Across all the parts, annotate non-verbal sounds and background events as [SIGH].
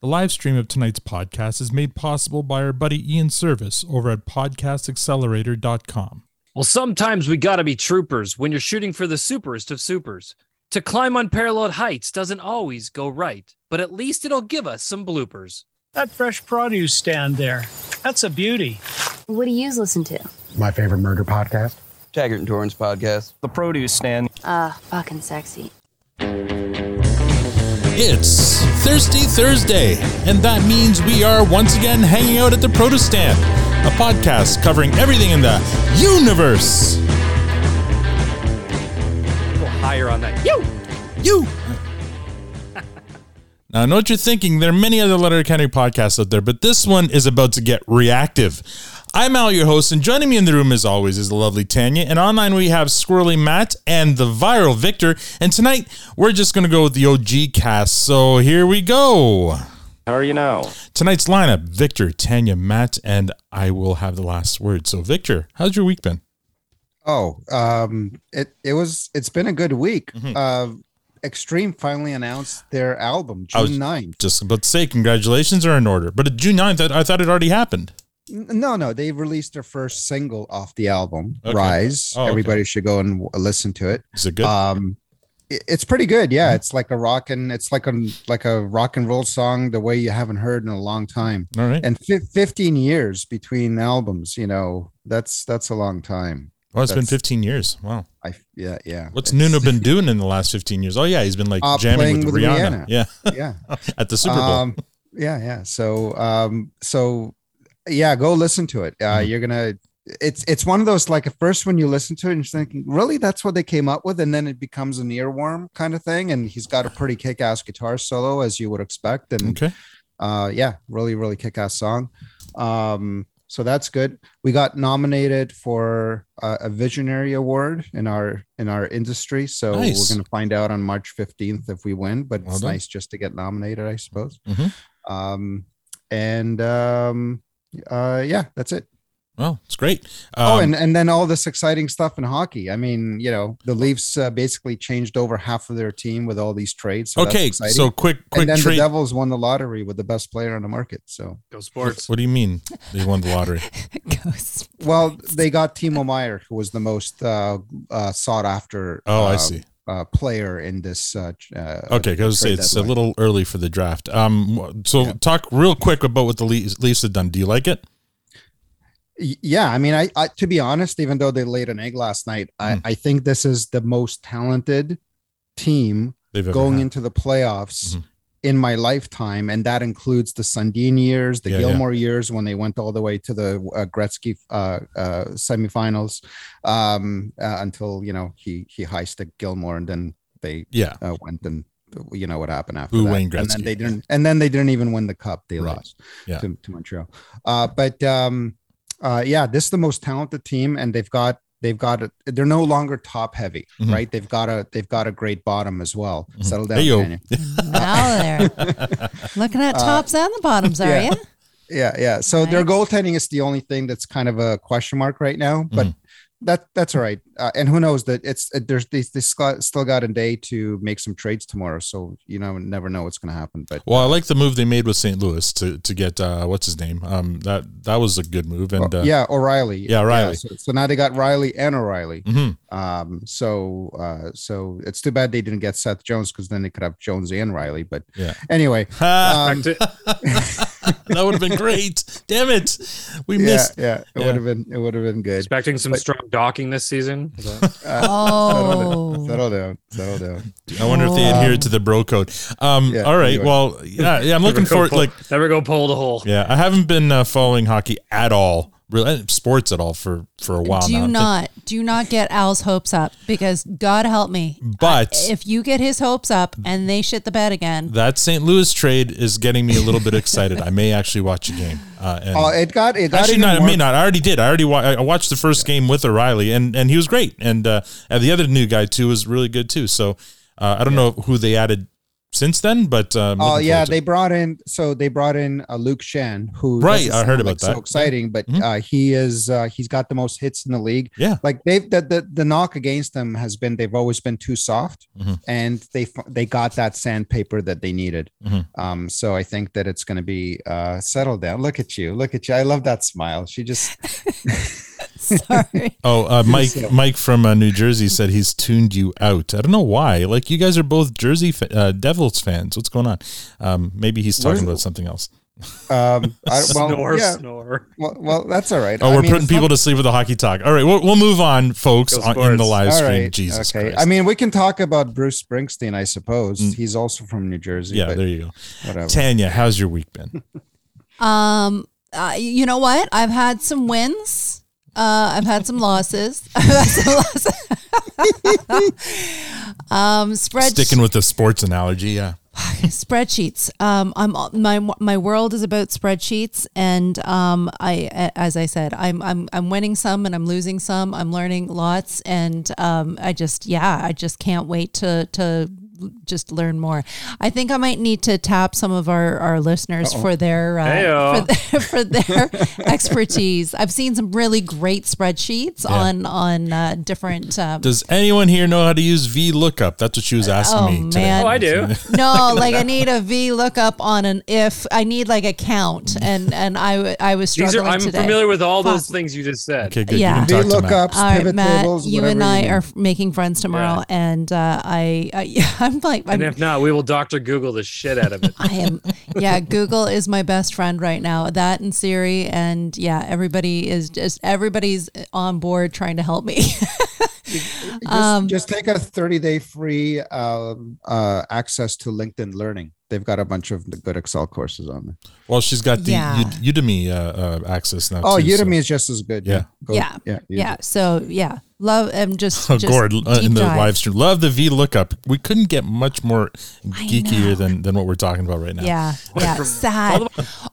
The live stream of tonight's podcast is made possible by our buddy Ian Service over at podcastaccelerator.com. Well, sometimes we gotta be troopers when you're shooting for the superest of supers. To climb unparalleled heights doesn't always go right, but at least it'll give us some bloopers. That fresh produce stand there, that's a beauty. What do you listen to? My favorite murder podcast. Taggart and Torrance podcast. The produce stand. Uh, fucking sexy. It's Thirsty Thursday, and that means we are once again hanging out at the Produce Stand, a podcast covering everything in the universe. Go higher on that. You! You! [LAUGHS] now, I know what you're thinking. There are many other Letterkenny podcasts out there, but this one is about to get reactive. I'm Al, your host, and joining me in the room as always is the lovely Tanya. And online we have Squirrely Matt and the viral Victor. And tonight we're just going to go with the OG cast. So here we go. How are you now? Tonight's lineup Victor, Tanya, Matt, and I will have the last word. So, Victor, how's your week been? Oh, um, it it was it's been a good week. Mhm. Uh, Extreme finally announced their album I was- June 9th. Just about to say congratulations are in order. But June 9th, I I thought it already happened. No, no, they released their first single off the album, Okay. Rise. Oh, okay. Everybody should go and listen to it. Is it good? Um, it- it's pretty good. Mm-hmm. Yeah, it's like a rock and it's like a like a rock and roll song the way you haven't heard in a long time. All right. And fif- 15 years between albums, you know, that's that's a long time. Well, it's been 15 years. Wow. I yeah, yeah. What's Nuno been [LAUGHS] doing in the last 15 years? Oh, yeah. He's been like Uh, jamming with, with Rihanna. Rihanna. Yeah. Yeah. [LAUGHS] At the Super Bowl. Um, yeah, yeah. So, um, so yeah, go listen to it. Uh, Mhm. You're gonna. It's it's one of those like at first when you listen to it, and you're thinking, really, that's what they came up with, and then it becomes an earworm kind of thing. And he's got a pretty kick-ass guitar solo, as you would expect, and okay. uh, yeah, really, really kick-ass song. Um, so that's good. We got nominated for uh, a visionary award in our in our industry. So Nice. we're going to find out on March 15th if we win, but Well it's done. nice just to get nominated, I suppose. Mhm. Um, and um, uh, yeah, that's it. Well, it's great. oh, Um, and, and then all this exciting stuff in hockey. I mean, you know, the Leafs uh, basically changed over half of their team with all these trades. So okay. exciting. So, quick, quick and then trade. the Devils won the lottery with the best player on the market. So Go sports. what do you mean they won the lottery? [LAUGHS] Ghost. Well, they got Timo Meier, who was the most uh, uh, sought after. Oh, I uh, see. Uh, player in this. Uh, uh, Okay, because it's a little early for the draft. Um, so Yeah. talk real quick about what the Leafs, Leafs have done. Do you like it? Yeah, I mean, I, I to be honest, even though they laid an egg last night, Hmm. I, I think this is the most talented team They've going into the playoffs Mhm. In my lifetime, and that includes the Sundin years, the Yeah, yeah. Gilmour years when they went all the way to the uh, Gretzky uh, uh, semifinals, um, uh, until you know he he heisted Gilmour, and then they Yeah. uh, went and you know what happened after Boo that. Wayne Gretzky. and then they didn't, and then they didn't even win the cup; they Right. lost Yeah. to, to Montreal. Uh, but um, uh, yeah, this is the most talented team, and they've got they've got a, they're no longer top heavy, Mhm. right? They've got a they've got a great bottom as well. Mhm. Settle down, Hey, yo. Daniel. [LAUGHS] Now there. [LAUGHS] Looking at Uh, tops and the bottoms, are yeah. you? Yeah, yeah. So their goaltending is the only thing that's kind of a question mark right now, but Mhm. That that's all right. Uh, and who knows that it's uh, there's they, they still got a day to make some trades tomorrow, so you know never know what's going to happen. But Well, I like the move they made with St. Louis to to get uh, what's his name. Um, that that was a good move. And uh, yeah, O'Reilly. Yeah, O'Reilly. so, so now they got Rielly and O'Reilly. mhm. Um, so uh, so it's too bad they didn't get Seth Jones because then they could have Jones and Rielly. But Yeah. anyway, [LAUGHS] um, [LAUGHS] [LAUGHS] that would have been great. Damn it, we yeah, missed. yeah, it Yeah. would have been it would have been good. expecting some But- strong docking this season. Is that- [LAUGHS] Uh, Oh. settle down, settle down. I wonder if they adhere to the bro code. Um, Yeah, all right. anyway. Well, yeah, yeah. I'm looking Never forward. pull- Like, never go pull the hole. yeah, I haven't been uh, following hockey at all, really, sports at all for for a while do I'm not, do not get Al's hopes up because God help me. But- I- if you get his hopes up and they shit the bed again, that St. Louis trade is getting me a little bit excited. I may actually watch a game. Uh, and Oh, it got it got actually, even not. I more- may not. I already did. I already wa- I watched the first game with O'Reilly, and and he was great. And uh, and the other new guy too was really good too. So uh, I don't know who they added since then. But um, Oh yeah, they brought in so they brought in uh, Luke Schenn, who Right, I heard about like that. So exciting, but Mhm. uh, he is uh, he's got the most hits in the league. Yeah. like they've the, the the knock against them has been they've always been too soft, Mhm. and they they got that sandpaper that they needed. Mhm. Um, so I think that it's going to be uh, settled down. Look at you, look at you. I love that smile. She just [LAUGHS] Sorry. [LAUGHS] Oh, uh, Mike So- Mike from uh, New Jersey said he's tuned you out. I don't know why. Like you guys are both Jersey fa- uh, Devils fans. What's going on? Um, maybe he's talking is- about something else. um, I, [LAUGHS] well, snore, yeah, snore. well, well, that's all right. Oh, I we're mean, putting people not- to sleep with the hockey talk. All right, we'll, we'll move on, folks, on, in the Sports. live All stream. right. Jesus okay. Christ. I mean, we can talk about Bruce Springsteen, I suppose. Mm. He's also from New Jersey. yeah, but there you go. whatever. Tanya, how's your week been? [LAUGHS] Um, uh, you know what? I've had some wins. Uh, I've had some losses. [LAUGHS] I've had some losses. [LAUGHS] um, spread Sticking with the sports analogy, yeah. [LAUGHS] spreadsheets. Um, I'm my my world is about spreadsheets, and um, I as I said, I'm I'm I'm winning some and I'm losing some. I'm learning lots, and um, I just yeah, I just can't wait to to just learn more. I think I might need to tap some of our our listeners for their uh, for, their, [LAUGHS] for their [LAUGHS] expertise. I've seen some really great spreadsheets Yeah. on on uh, different. Um, Does anyone here know how to use VLOOKUP? That's what she was asking Oh, me today. man. Oh, I do. no, [LAUGHS] like I need a VLOOKUP on an if. I need like a count, and and I w- I was These struggling are I'm today. familiar with all those Fuck. things you just said. Okay, good. Yeah. You can talk to Matt. VLOOKUPs, All right, pivot Matt, tables, you and I need. are making friends tomorrow, and uh, I, I I'm like And I'm, if not, we will Doctor Google the shit out of it. [LAUGHS] I am yeah. Google is my best friend right now. That and Siri, and yeah, everybody is just everybody's on board trying to help me. [LAUGHS] Just, Um, just take a 30 day free um, uh, access to LinkedIn Learning. They've got a bunch of good Excel courses on there. Well, she's got the Yeah. U- Udemy uh, uh, access now. Oh, too, so- Udemy is just as good. Yeah. Go- Yeah. Yeah. yeah. So yeah, love and just, Oh, [LAUGHS] just Gord uh, in the dive. live stream. Love the V lookup. We couldn't get much more I geekier know. than, than what we're talking about right now. Yeah, [LAUGHS] yeah, sad.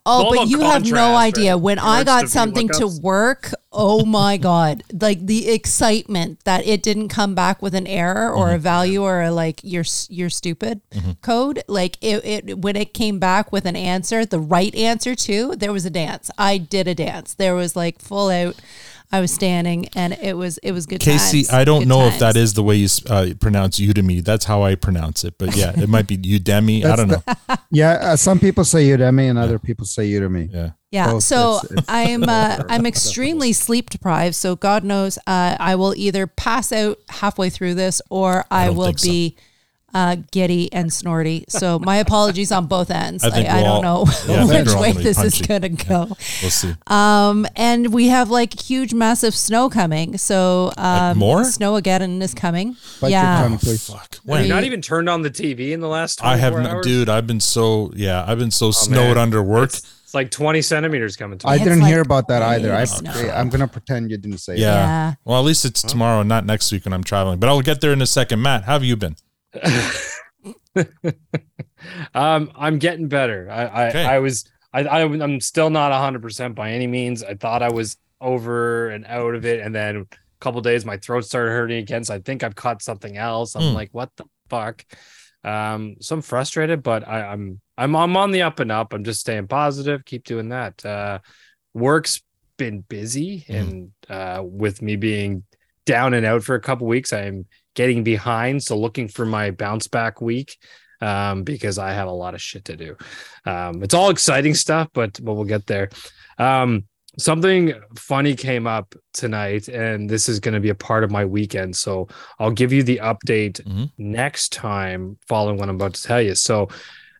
Oh, but you have no idea. When I got something to work, oh my [LAUGHS] god! Like the excitement that it didn't come back with an error or Mm-hmm. a value or a like you're you're stupid code. Like it, it when it came back with an answer, the right answer too. There was a dance. I did a dance. There was like full out. I was standing, and it was it was good. Casey, times, I don't good know if that is the way you uh, pronounce Udemy. That's how I pronounce it. But yeah, it might be Udemy. I don't know. Yeah. Uh, some people say Udemy and other people say Udemy. Yeah. Yeah. Both. So It's- it's- [LAUGHS] I'm uh, [LAUGHS] I'm extremely sleep deprived. So God knows uh, I will either pass out halfway through this or I, don't will be so. Be uh, giddy and snorty. So [LAUGHS] my apologies on both ends. I I, I, don't all- know yeah, [LAUGHS] which way gonna this is gonna go. We'll see. Um, and we have like huge, massive snow coming. So um, more? snow again is coming. Bite your yeah. tongue, please. Fuck. Have you not even turned on the TV in the last I have, no, hours? dude. I've been so yeah. I've been so snowed man. under work. It's, it's like 20 centimeters coming to I didn't like hear about that either. I, I'm going to pretend you didn't say Yeah. that. Yeah. Well, at least it's tomorrow, not next week when I'm traveling. But I'll get there in a second. Matt, how have you been? [LAUGHS] um, I'm getting better. I I, Okay. I was I, I I'm still not 100 percent by any means. I thought I was over and out of it, and then a couple days my throat started hurting again. So I think I've caught something else. I'm Hmm. like, what the fuck? Um, so I'm frustrated, but I, I'm I'm I'm on the up and up. I'm just staying positive. Keep doing that. Uh, work's been busy, Hmm. and uh, with me being down and out for a couple weeks, I'm getting behind. So looking for my bounce back week um, because I have a lot of shit to do. Um, it's all exciting stuff, but but we'll get there. Um, something funny came up tonight, and this is going to be a part of my weekend. So I'll give you the update Mhm. next time, following what I'm about to tell you. So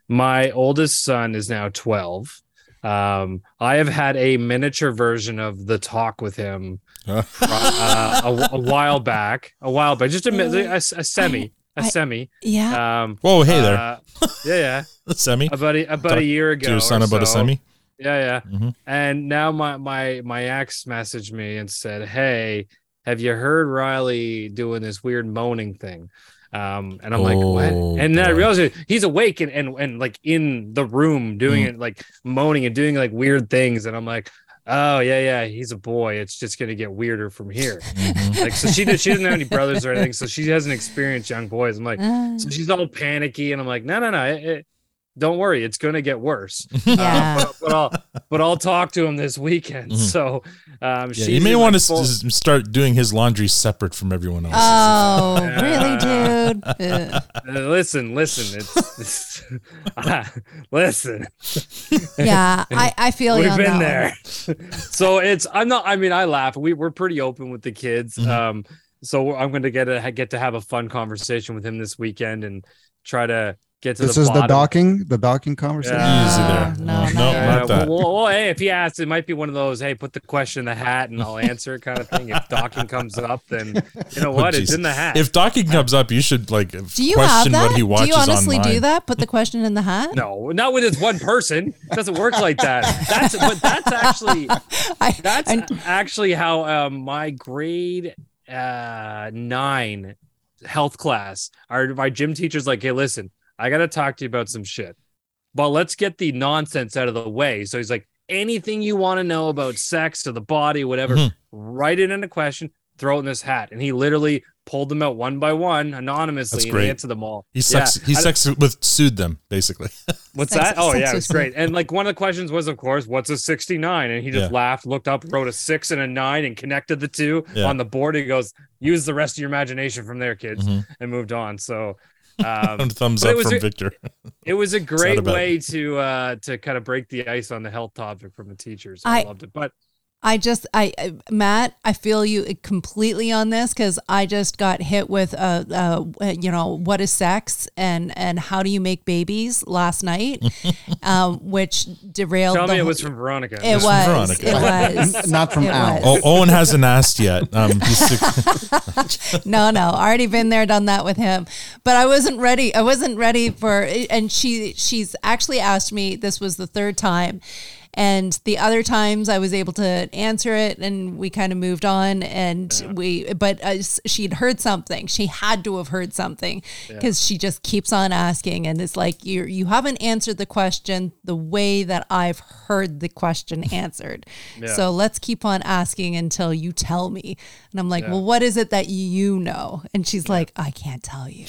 my oldest son is now 12. Um, I have had a miniature version of the talk with him uh, a, a while back, a while back, just a, mi- a, a semi, a I- semi. Yeah. Um, Whoa, hey there, uh, yeah, yeah. [LAUGHS] Semi. About a, about Talk a year ago. To your son or about a semi. Yeah, yeah. Mhm. And now my my my ex messaged me and said, "Hey, have you heard Riley doing this weird moaning thing?" Um, and I'm like, "What?" Oh, And then I realized he's awake and, and and like in the room doing Mm. it, like moaning and doing like weird things. And I'm like, oh yeah, yeah, he's a boy. It's just gonna get weirder from here. Mhm. Like so, she did. She doesn't have any brothers or anything, so [LAUGHS] she hasn't experienced young boys. I'm like, Uh, so she's all panicky, and I'm like, no, no, no. It, it- don't worry, it's gonna get worse. Yeah. [LAUGHS] Uh, but, but I'll but I'll talk to him this weekend. Mhm. So um, Yeah, she's you may want like, to full- start doing his laundry separate from everyone else. oh, [LAUGHS] Yeah. really, dude? [LAUGHS] Uh, listen, listen, it's, it's listen. yeah, I, I feel you We've been there. so it's I'm not. I mean, I laugh. We we're pretty open with the kids. Mhm. Um, so I'm going to get a get to have a fun conversation with him this weekend and try to get to This the is the docking, the docking conversation. Yeah. Easy there. No, no, no. Yeah, not that. well, well, well, hey, if he asks, it might be one of those, hey, put the question in the hat and I'll answer it kind of thing. If docking comes up, then you know [LAUGHS] Oh, what? it's in the hat. If docking comes up, you should like Do you question have that? what he watches do you honestly online. do that? Put the question in the hat? no, not with this one person. It doesn't work like that. That's but that's actually [LAUGHS] I, That's I- actually how um, my grade uh, nine health class, our my gym teacher's like, hey, listen, I gotta talk to you about some shit, but let's get the nonsense out of the way. So he's like, anything you want to know about sex or the body, whatever, Mhm. write it in a question, throw it in this hat, and he literally pulled them out one by one anonymously That's and great. answered them all. He sucks. Yeah. He I- sucks with sued them basically. [LAUGHS] What's Sex- that? Oh yeah, with it's great. And like one of the questions was, of course, what's a 69? And he just Yeah. laughed, looked up, wrote a six and a nine, and connected the two Yeah. on the board. He goes, use the rest of your imagination from there, kids, Mhm. and moved on. So um, Thumbs it up was from a- Victor. it was a great about- way to uh to kind of break the ice on the health topic from the teachers. I, I- loved it. But I just, I, I- Matt, I feel you completely on this because I just got hit with, uh, uh, you know, what is sex and and how do you make babies last night, um, [LAUGHS] which derailed. tell the me it was from Veronica. It was from. Veronica. It [LAUGHS] was. Not from It Al. Oh, Owen hasn't asked yet. Um, [LAUGHS] he's sick. no, no, already been there, done that with him. But I wasn't ready. I wasn't ready for. And she, she's actually asked me. This was the third time, and the other times I was able to answer it, and we kind of moved on. And we, but uh, she'd heard something. She had to have heard something because she just keeps on asking, and it's like you, you haven't answered the question the way that I've heard the question [LAUGHS] answered. So let's keep on asking until you tell me. And I'm like, Yeah. well, what is it that you know? And she's like, I can't tell you.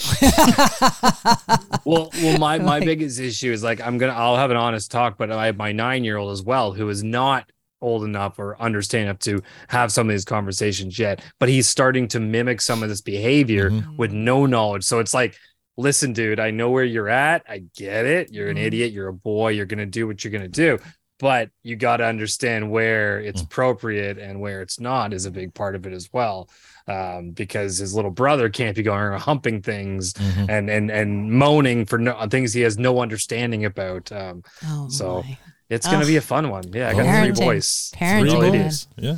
well, well, my my [LAUGHS] Like- biggest issue is like I'm gonna I'll have an honest talk, but I my nine year old as well who is not old enough or understand enough to have some of these conversations yet, but he's starting to mimic some of this behavior Mhm. with no knowledge. So it's like, listen, dude, I know where you're at. I get it. You're an Mhm. idiot. You're a boy. You're gonna do what you're gonna do. But you got to understand where it's appropriate and where it's not is a big part of it as well, um, because his little brother can't be going around humping things Mhm. and and and moaning for no, things he has no understanding about. Um, Oh, So, my. It's gonna be a fun one. Yeah, I got Parenting. three boys. Parenting, Three Three ladies. boys. Yeah.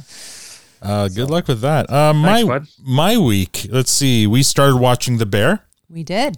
Uh, good luck with that. Uh, my Thanks, my week. Let's see. We started watching The Bear. we did.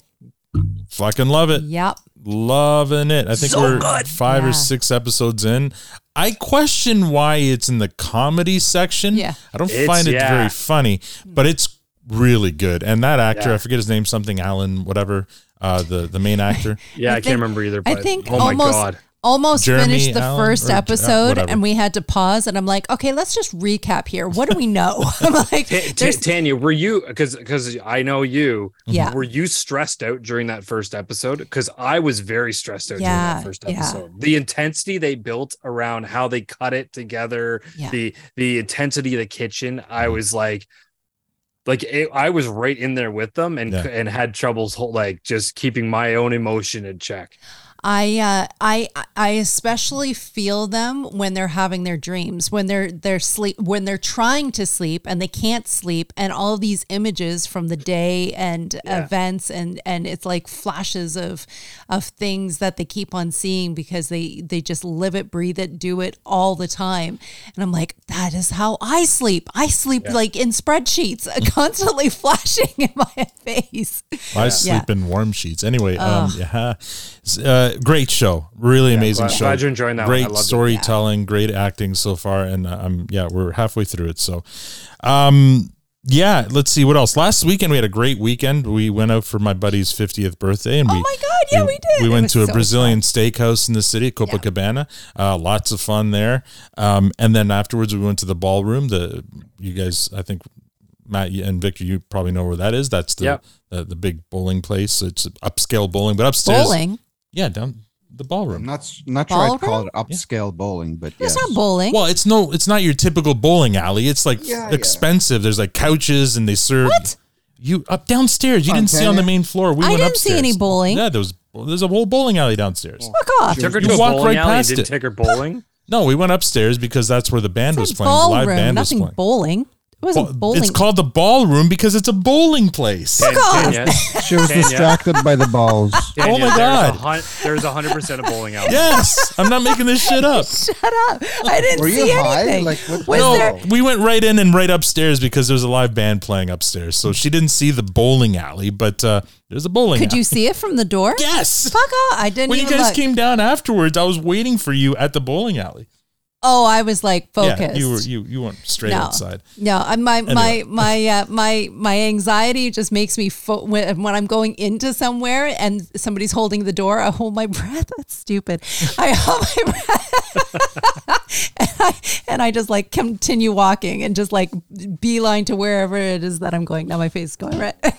Fucking love it. Yep. Loving it. I think we're five Yeah. or six episodes in. I question why it's in the comedy section. Yeah. I don't It's- find it yeah. very funny, but it's really good. And that actor, Yeah. I forget his name, something Alan, whatever. Uh, the the main actor. [LAUGHS] Yeah, I I, think- can't remember either. I think oh my almost god, almost Jeremy finished the Allen first or- uh, episode whatever. and we had to pause and I'm like, okay, let's just recap here. What do we know? [LAUGHS] I'm like, Ta- Ta- there's- Tanya, were you because because I know you? Yeah. Were you stressed out during that first episode? Because I was very stressed out during Yeah, that first yeah. episode. The intensity they built around how they cut it together, Yeah. the the intensity of the kitchen, I was like. Like it, I was right in there with them and Yeah. and had troubles hol- like just keeping my own emotion in check. I uh, I I especially feel them when they're having their dreams, when they're they're sleep, when they're trying to sleep and they can't sleep, and all these images from the day and Yeah. events, and and it's like flashes of of things that they keep on seeing because they they just live it, breathe it, do it all the time, and I'm like, that is how I sleep. I sleep like in spreadsheets, [LAUGHS] constantly [LAUGHS] flashing in my [LAUGHS] face. I sleep in warm sheets. Anyway, um, yeah, S- uh, great show, really amazing glad- show. glad you're enjoying that Great loved it. storytelling, great acting so far, and uh, um, yeah, we're halfway through it. So, um, yeah, let's see what else. Last weekend we had a great weekend. We went out for my buddy's 50th birthday, and Oh we my God, yeah, we did. We It went was to a so Brazilian steakhouse in the city, Copacabana. Uh, lots of fun there. Um, and then afterwards, we went to the ballroom. The you guys, I think Matt and Victor, you probably know where that is. That's the Yep. the, the big bowling place. It's upscale bowling, but upstairs, Bowling. Yeah, down the I'm ballroom. not s- not sure I'd call it Ballroom? upscale bowling, but It's yes. not bowling. Well, it's no, it's not your typical bowling alley. It's like Yeah, yeah. expensive. There's like couches, and they serve What? you up downstairs. You Fun, didn't see on the Tanya. main floor. We I went didn't see upstairs. any bowling. Yeah, there was there's a whole bowling alley downstairs. Fuck off. Took her You to a walk bowling right alley and past didn't it. take her bowling. [LAUGHS] No, we went upstairs because that's where the band was It's playing. The live ballroom, band was nothing playing. bowling. It wasn't Well, bowling. It's called the ballroom because it's a bowling place. Tan- off. Tanya, [LAUGHS] She was Tanya. distracted by the balls. [LAUGHS] Tanya, Oh my there's God. a hun- There's hundred percent a bowling alley. Yes, I'm not making this shit up. [LAUGHS] Shut up. I didn't Were you see high? anything. Like, what- was no, there? we went right in and right upstairs because there was a live band playing upstairs. So she didn't see the bowling alley, but uh, there's a bowling. Could alley. you see it from the door? Yes. Fuck off. I didn't When you even guys look. came down afterwards, I was waiting for you at the bowling alley. Oh, I was like focused. Yeah, you were you you weren't straight no, outside. No, I- my Anyway. my my uh, my my anxiety just makes me fo- when, when I'm going into somewhere and somebody's holding the door. I hold my [LAUGHS] breath. That's stupid. I hold my breath, [LAUGHS] and I and I just like continue walking and just like beeline to wherever it is that I'm going. Now my face is going red. [LAUGHS]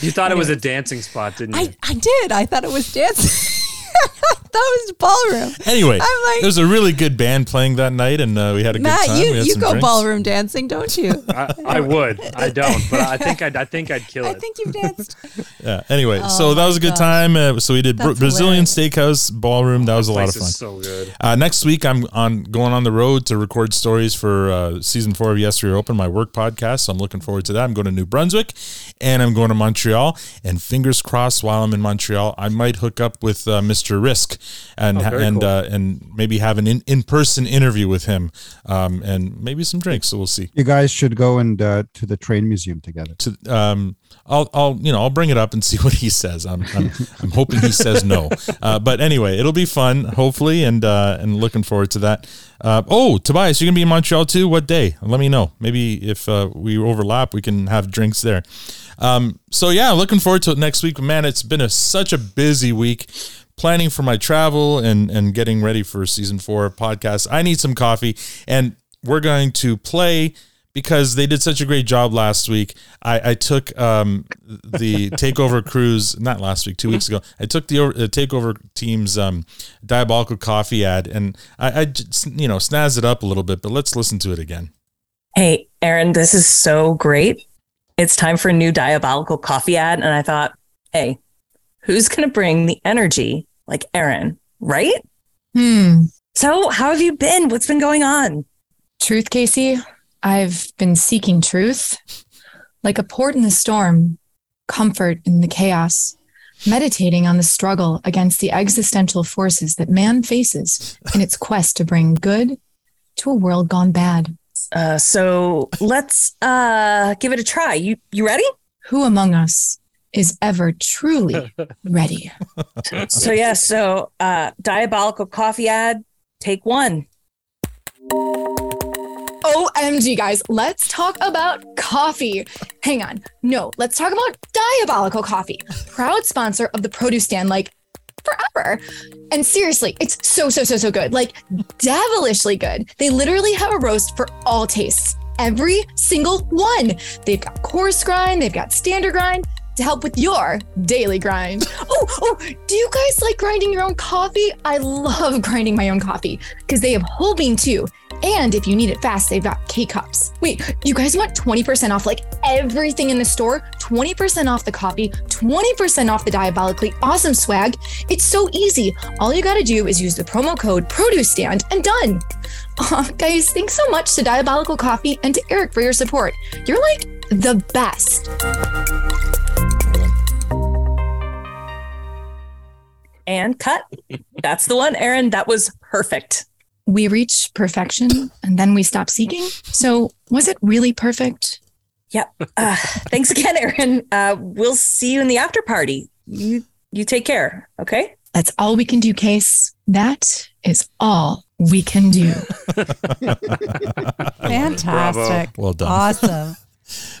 You thought it was a dancing spot, didn't you? I I did. I thought it was dancing. I thought it was ballroom. Anyway, I'm like- there was a really good band playing that night, and uh, we had a good Matt, time. you we had you some go drinks. ballroom dancing, don't you? [LAUGHS] I, I would. I don't, but I think I'd. I think I'd kill it. I think you've danced. [LAUGHS] Yeah. Anyway, Oh so that was a good gosh. time. Uh, so we did Bra- Brazilian. Steakhouse Ballroom. That was a lot of fun. is so good. Uh, next week, I'm on going on the road to record stories for uh, season four of Yes We Are Open, my work podcast. So I'm looking forward to that. I'm going to New Brunswick, and I'm going to Montreal. And fingers crossed, while I'm in Montreal, I might hook up with uh, Mr. Risk and Oh, and cool. uh, and maybe have an in in person interview with him, um, and maybe some drinks. So we'll see. You guys should go and uh, to the train museum together. To um, I'll I'll you know I'll bring it up and [LAUGHS] see what he says. I'm I'm, I'm hoping he says no. [LAUGHS] Uh, but anyway, it'll be fun, hopefully, and uh, and looking forward to that. Uh, oh, Tobias, you're gonna be in Montreal too. What day? Let me know. Maybe if uh, we overlap, we can have drinks there. Um, so yeah, looking forward to it next week. Man, it's been a such a busy week. Planning for my travel and and getting ready for season four podcast. I need some coffee, and we're going to play because they did such a great job last week. I, I took um, the [LAUGHS] takeover cruise not last week, two weeks ago. I took the, the takeover team's um, diabolical coffee ad, and I, I just, you know snazz it up a little bit. But let's listen to it again. Hey, Aaron, this is so great. It's time for a new diabolical coffee ad. And I thought, hey, who's going to bring the energy like Aaron, right? Hmm. So, how have you been? What's been going on? Truth, Casey. I've been seeking truth. Like a port in the storm, comfort in the chaos, meditating on the struggle against the existential forces that man faces in its quest to bring good to a world gone bad. Uh, so let's uh, give it a try. You you ready? Who among us is ever truly [LAUGHS] ready? So yeah, so uh, diabolical coffee ad, take one. OMG, guys, let's talk about coffee. Hang on. No, let's talk about Diabolical Coffee, proud sponsor of the produce stand like forever. And seriously, it's so, so, so, so good. Like devilishly good. They literally have a roast for all tastes. Every single one. They've got coarse grind, they've got standard grind to help with your daily grind. [LAUGHS] Oh, oh, do you guys like grinding your own coffee? I love grinding my own coffee because they have whole bean too. And if you need it fast, they've got K cups. Wait, you guys want 20% off like everything in the store? 20% off the coffee, 20% off the diabolically awesome swag. It's so easy. All you got to do is use the promo code Produce Stand and done. Aw, guys, thanks so much to Diabolical Coffee and to Eric for your support. You're like the best. And cut. That's the one, Aaron. That was perfect. We reach perfection and then we stop seeking. So, was it really perfect? Yep. Uh, thanks again, Aaron. Uh, we'll see you in the after party. You you take care. Okay. That's all we can do, Case. That is all we can do. [LAUGHS] Fantastic. Well done. Awesome.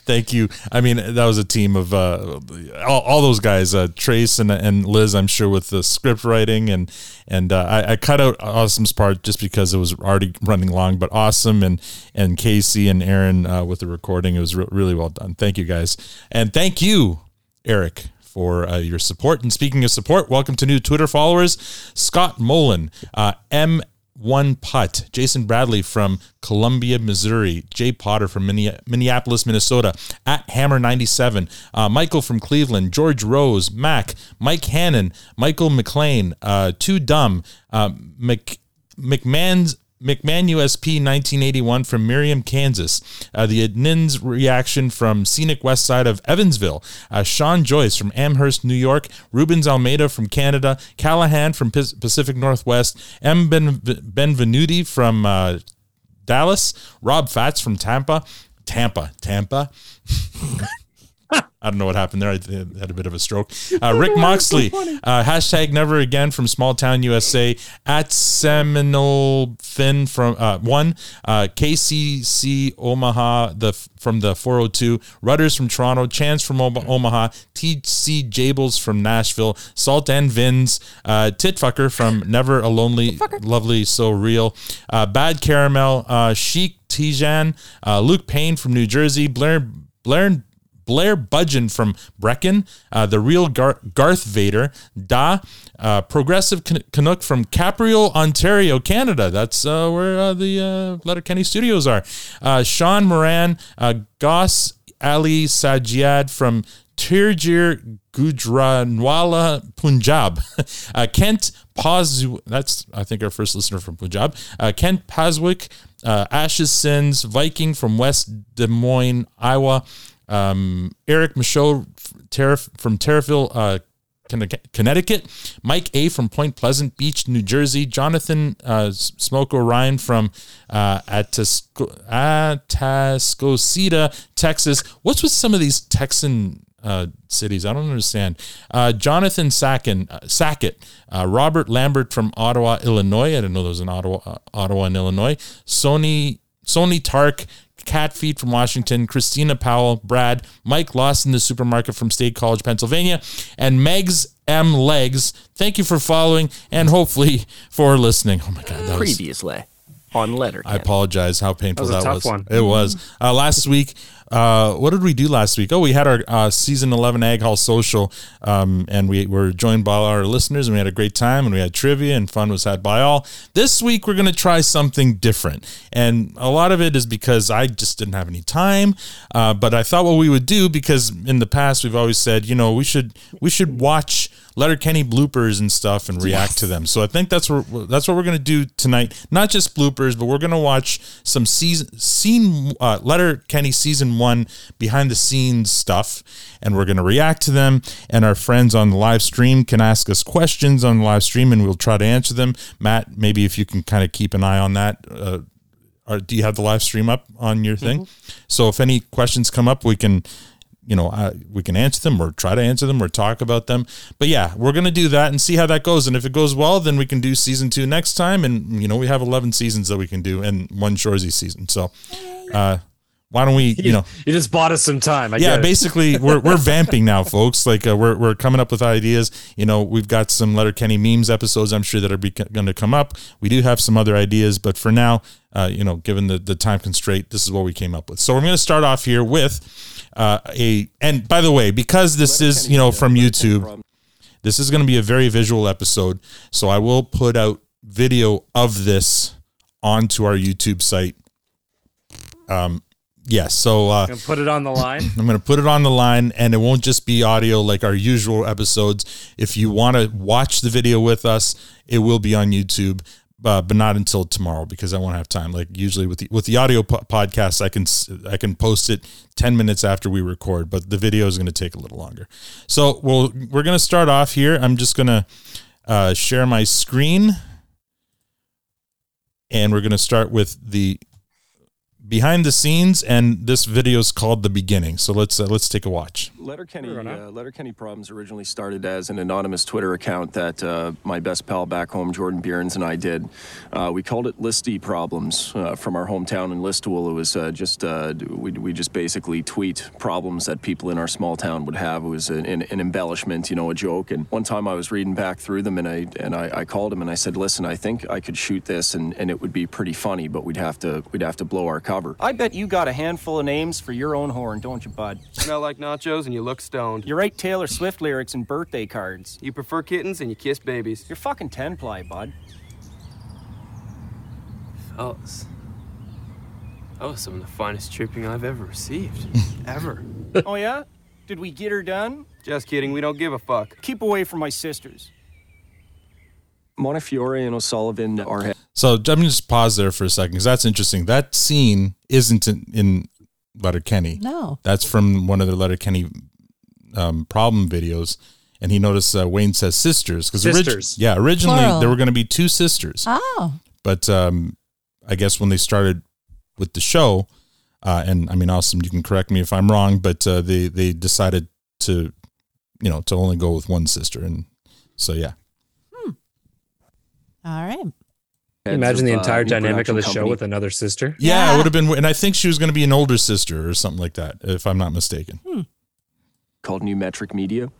Thank you. I mean, that was a team of uh, all, all those guys, uh, Trace and, and Liz. I'm sure with the script writing and and uh, I, I cut out Awesome's part just because it was already running long. But Awesome and and Casey and Aaron uh, with the recording, it was re- really well done. Thank you guys, and thank you, Eric. For uh, your support. And speaking of support, welcome to new Twitter followers Scott Mullen, uh, M one putt. Jason Bradley from Columbia, Missouri. Jay Potter from Minneapolis, Minnesota. At Hammer97. Uh, Michael from Cleveland. George Rose. Mac. Mike Hannon. Michael McLean. Uh, Too Dumb. Uh, Mc, McMahon's McMahon USP 1981 from Merriam, Kansas. Uh, the Adnin's reaction from scenic west side of Evansville. Uh, Sean Joyce from Amherst, New York. Rubens Almeida from Canada. Callahan from P- Pacific Northwest. M. Ben- Benvenuti from uh, Dallas. Rob Fats from Tampa. Tampa. Tampa. [LAUGHS] I don't know what happened there. I had a bit of a stroke. [LAUGHS] Uh, Rick Moxley, uh, hashtag never again from small town USA at Seminole Finn from uh, one, uh, KCC Omaha the from the 402, Rudders from Toronto, Chance from Omaha, TC Jables from Nashville, Salt and Vins, uh, Titfucker from [LAUGHS] Never a Lonely, Lovely So Real, uh, Bad Caramel, uh, Chic Tijan, uh, Luke Payne from New Jersey, Blair Blair Blair Budgeon from Brecken, uh, the real Gar- Garth Vader, Da, uh, Progressive Canuck from Capreol, Ontario, Canada. That's uh, where uh, the uh, Letterkenny studios are. Uh, Sean Moran, Goss Ali Sajiad from Tirjir Gujranwala, Punjab. [LAUGHS] uh, Kent Paz, that's, I think, our first listener from Punjab. Uh, Kent Paswick, uh, Ashes Sins, Viking from West Des Moines, Iowa. Um, Eric Michaud from Terryville, uh, Connecticut, Mike A from Point Pleasant Beach, New Jersey, Jonathan uh, Smoke Orion from uh, Atasco- Texas. What's with some of these Texan uh, cities? I don't understand. Uh, Jonathan Sacken, uh, Sackett, uh, Robert Lambert from Ottawa, Illinois. I didn't know there was an Ottawa, uh, Ottawa in Illinois. Sony Sony Tark, Cat Feet from Washington, Christina Powell, Brad, Mike Lawson, the supermarket from State College, Pennsylvania, and Megs M. Legs. Thank you for following and hopefully [LAUGHS] for listening. Oh my God. That was, Previously on letter. I apologize how painful That was a that tough was. one. It was. Uh, last week, uh, what did we do last week? Oh, we had our uh, season 11 Ag Hall social, um, and we were joined by our listeners, and we had a great time, and we had trivia, and fun was had by all. This week, we're going to try something different, and a lot of it is because I just didn't have any time. Uh, but I thought what we would do because in the past we've always said, you know, we should we should watch Letterkenny bloopers and stuff and react to them. So I think that's what that's what we're going to do tonight. Not just bloopers, but we're going to watch some season scene uh, Letterkenny season one behind the scenes stuff, and we're going to react to them. And our friends on the live stream can ask us questions on the live stream, and we'll try to answer them. Matt, maybe if you can kind of keep an eye on that. Uh, or do you have the live stream up on your thing? So if any questions come up, we can you know, uh, we can answer them or try to answer them or talk about them. But yeah, we're going to do that and see how that goes. And if it goes well, then we can do season two next time. And, you know, we have 11 seasons that we can do and one Shorzy season. So, uh, why don't we, [LAUGHS] you know, You just bought us some time. I yeah, basically we're, we're [LAUGHS] vamping now, folks. Like uh, we're, we're coming up with ideas. You know, we've got some Letterkenny memes episodes. I'm sure that are going to come up. We do have some other ideas, but for now, uh, you know, given the, the time constraint, this is what we came up with. So we're going to start off here with uh, a, and by the way, because this is, you know, from YouTube, this is going to be a very visual episode. So I will put out video of this onto our YouTube site. Um, yes. So, uh, Gonna put it on the line. [CLEARS THROAT] I'm going to put it on the line and it won't just be audio like our usual episodes. If you want to watch the video with us, it will be on YouTube. Uh, but not until tomorrow because I won't have time. Like usually with the with the audio po- podcast, I can I can post it ten minutes after we record, but the video is going to take a little longer. So we'll we're going to start off here. I'm just going to uh, share my screen, and we're going to start with the behind the scenes, and this video is called the beginning. So let's uh, let's take a watch. Letterkenny, uh, Letterkenny Problems originally started as an anonymous Twitter account that uh, my best pal back home, Jordan Bierns, and I did. Uh, we called it Listy Problems uh, from our hometown in Listowel. It was uh, just uh, we we just basically tweet problems that people in our small town would have. It was an, an, an embellishment, you know, a joke. And one time I was reading back through them, and I and I, I called him and I said, "Listen, I think I could shoot this, and, and it would be pretty funny, but we'd have to we'd have to blow our cover." I bet you got a handful of names for your own horn, don't you, bud? Smell like nachos and you look stoned. You write Taylor Swift lyrics and birthday cards. You prefer kittens and you kiss babies. You're fucking 10 ply, bud. Fellas. That was some of the finest tripping I've ever received. [LAUGHS] ever. oh, yeah? Did we get her done? Just kidding, we don't give a fuck. Keep away from my sisters. Montefiore and O'Sullivan are So I'm gonna just pause there for a second because that's interesting. That scene isn't in, in Letterkenny. No. That's from one of the Letterkenny um, problem videos. And he noticed uh, Wayne says sisters because Sisters. yeah, originally Plural. there were going to be two sisters, Oh, but um, I guess when they started with the show, uh, and I mean, awesome, you can correct me if I'm wrong, but uh, they they decided to, you know, to only go with one sister, and so yeah, all right. Imagine the of, uh, entire new dynamic of production the show with another sister. yeah, Yeah. it would have been, and I think she was going to be an older sister or something like that, if I'm not mistaken. called New Metric Media.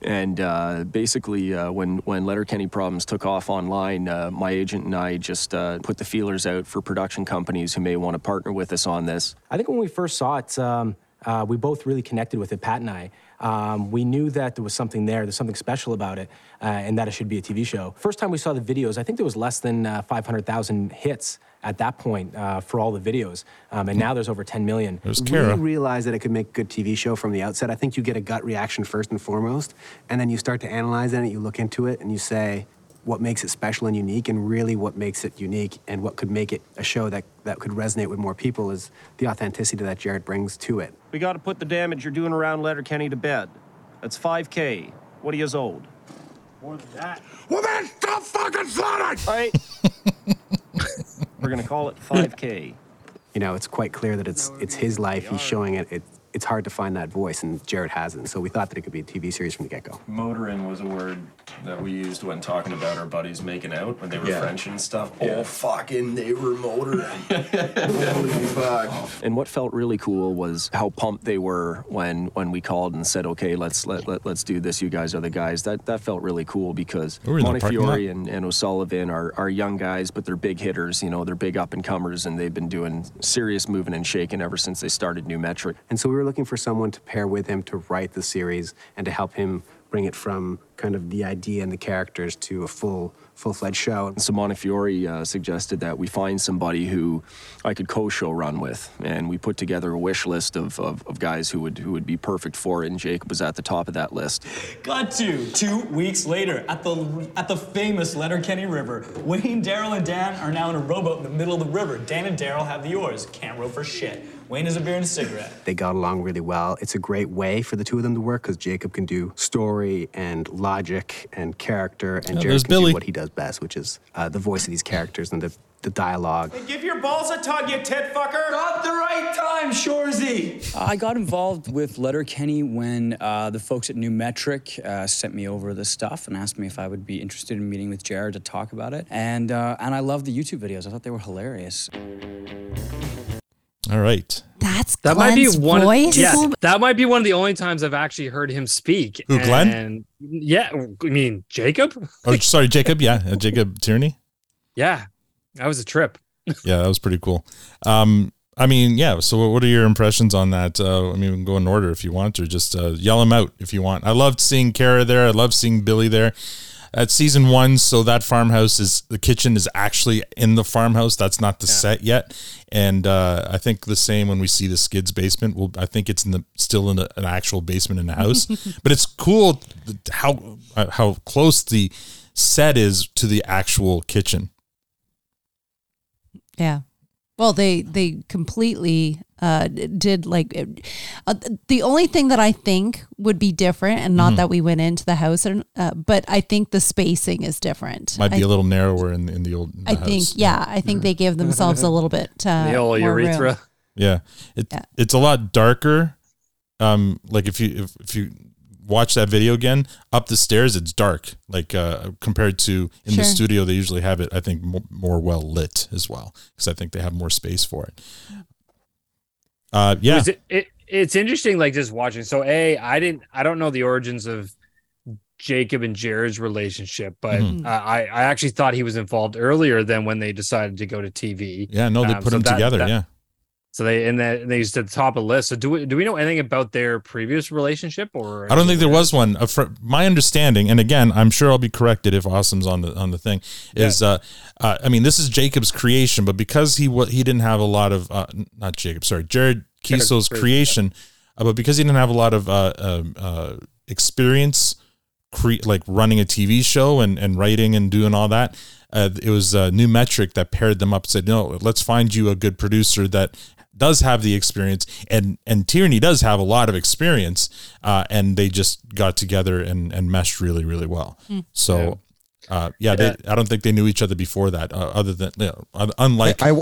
And uh, basically, uh, when when Letterkenny Problems took off online, uh, my agent and I just uh, put the feelers out for production companies who may want to partner with us on this. I think when we first saw it, um, uh, we both really connected with it, Pat and I. Um, we knew that there was something there, there's something special about it, uh, and that it should be a TV show. First time we saw the videos, I think there was less than uh, 500,000 hits at that point uh, for all the videos, um, and now there's over 10 million. There's We Kara. realized that it could make a good TV show from the outset. I think you get a gut reaction first and foremost, and then you start to analyze it, and you look into it, and you say, what makes it special and unique, and really what makes it unique, and what could make it a show that, that could resonate with more people is the authenticity that Jared brings to it. We got to put the damage you're doing around Letterkenny to bed. That's 5K. What are you old? More than that. Well, then stop fucking slaughter! All right. [LAUGHS] We're going to call it 5K. You know, it's quite clear that it's it's his life. He's showing it. it it's hard to find that voice, and Jared hasn't. So we thought that it could be a TV series from the get go. Motorin was a word that we used when talking about our buddies making out when they were Yeah. French and stuff. Yeah. Oh, fucking, they were motoring. [LAUGHS] Holy fuck. And what felt really cool was how pumped they were when when we called and said, "Okay, let's let, let let's do this. You guys are the guys." That that felt really cool because We were in the parking Montefiore and, and O'Sullivan are, are young guys, but they're big hitters. You know, they're big up and comers, and they've been doing serious moving and shaking ever since they started New Metric. And so we were looking for someone to pair with him to write the series and to help him bring it from kind of the idea and the characters to a full full-fledged show. So Montefiore uh, suggested that we find somebody who I could co-show run with, and we put together a wish list of, of, of guys who would who would be perfect for it, and Jacob was at the top of that list. Got to two weeks later at the at the famous Letterkenny River. Wayne, Daryl, and Dan are now in a rowboat in the middle of the river. Dan and Daryl have the oars. Can't row for shit. Wayne is a beer and a cigarette. They got along really well. It's a great way for the two of them to work because Jacob can do story and logic and character, and Yeah, Jared can Billy. do what he does best, which is uh, the voice of these characters and the, the dialogue. Give your balls a tug, you tit fucker! Not the right time, Shorzy! I got involved with Letterkenny when uh, the folks at New Metric uh, sent me over the stuff and asked me if I would be interested in meeting with Jared to talk about it. And uh, and I loved the YouTube videos. I thought they were hilarious. All right. That's That might be one. voice? Yeah, that might be one of the only times I've actually heard him speak. Who, Glenn? And yeah, I mean Jacob. Oh, [LAUGHS] sorry, Jacob. Yeah, uh, Jacob Tierney. Yeah, that was a trip. [LAUGHS] Yeah, that was pretty cool. Um, I mean, yeah. So, what are your impressions on that? Uh, I mean, we can go in order if you want, or just uh, yell them out if you want. I loved seeing Kara there. I loved seeing Billy there. At season one, so that farmhouse is the kitchen is actually in the farmhouse. That's not the set yet, and uh, I think the same when we see the skids basement. Well, I think it's in the still in a, an actual basement in the house, [LAUGHS] but it's cool how uh, how close the set is to the actual kitchen. Yeah. Well, they they completely uh, did like uh, the only thing that I think would be different, and not Mhm. that we went into the house, and uh, but I think the spacing is different. Might be I, a little narrower in, in the old. I think, yeah, I think they gave themselves a little bit uh, [LAUGHS] The old more room. Yeah. It, It's a lot darker. Um, like if you if, if you watch that video again, up the stairs it's dark. Like uh, compared to in the studio, they usually have it. I think more, more well lit as well because I think they have more space for it. Uh, It yeah. was- it, it's interesting, like just watching. So, a, I didn't, I don't know the origins of Jacob and Jared's relationship, but Mhm. uh, I, I actually thought he was involved earlier than when they decided to go to TV. Yeah, no, they Um, put so them that- together. that- yeah. So they and then they used to the top of the list. So do we do we know anything about their previous relationship or I don't think there was one. Uh, my understanding, and again, I'm sure I'll be corrected if Awesome's on the on the thing. Is uh, uh, I mean, this is Jacob's creation, but because he he didn't have a lot of uh, not Jacob, sorry, Jared Keeso's creation, uh, but because he didn't have a lot of uh, um, uh, experience, cre- like running a TV show and and writing and doing all that. Uh, it was uh, New Metric that paired them up. Said, "No, let's find you a good producer that does have the experience and and Tierney does have a lot of experience uh, and they just got together and and meshed really really well Hmm. so uh, yeah they, I don't think they knew each other before that uh, other than you know, unlike I, I,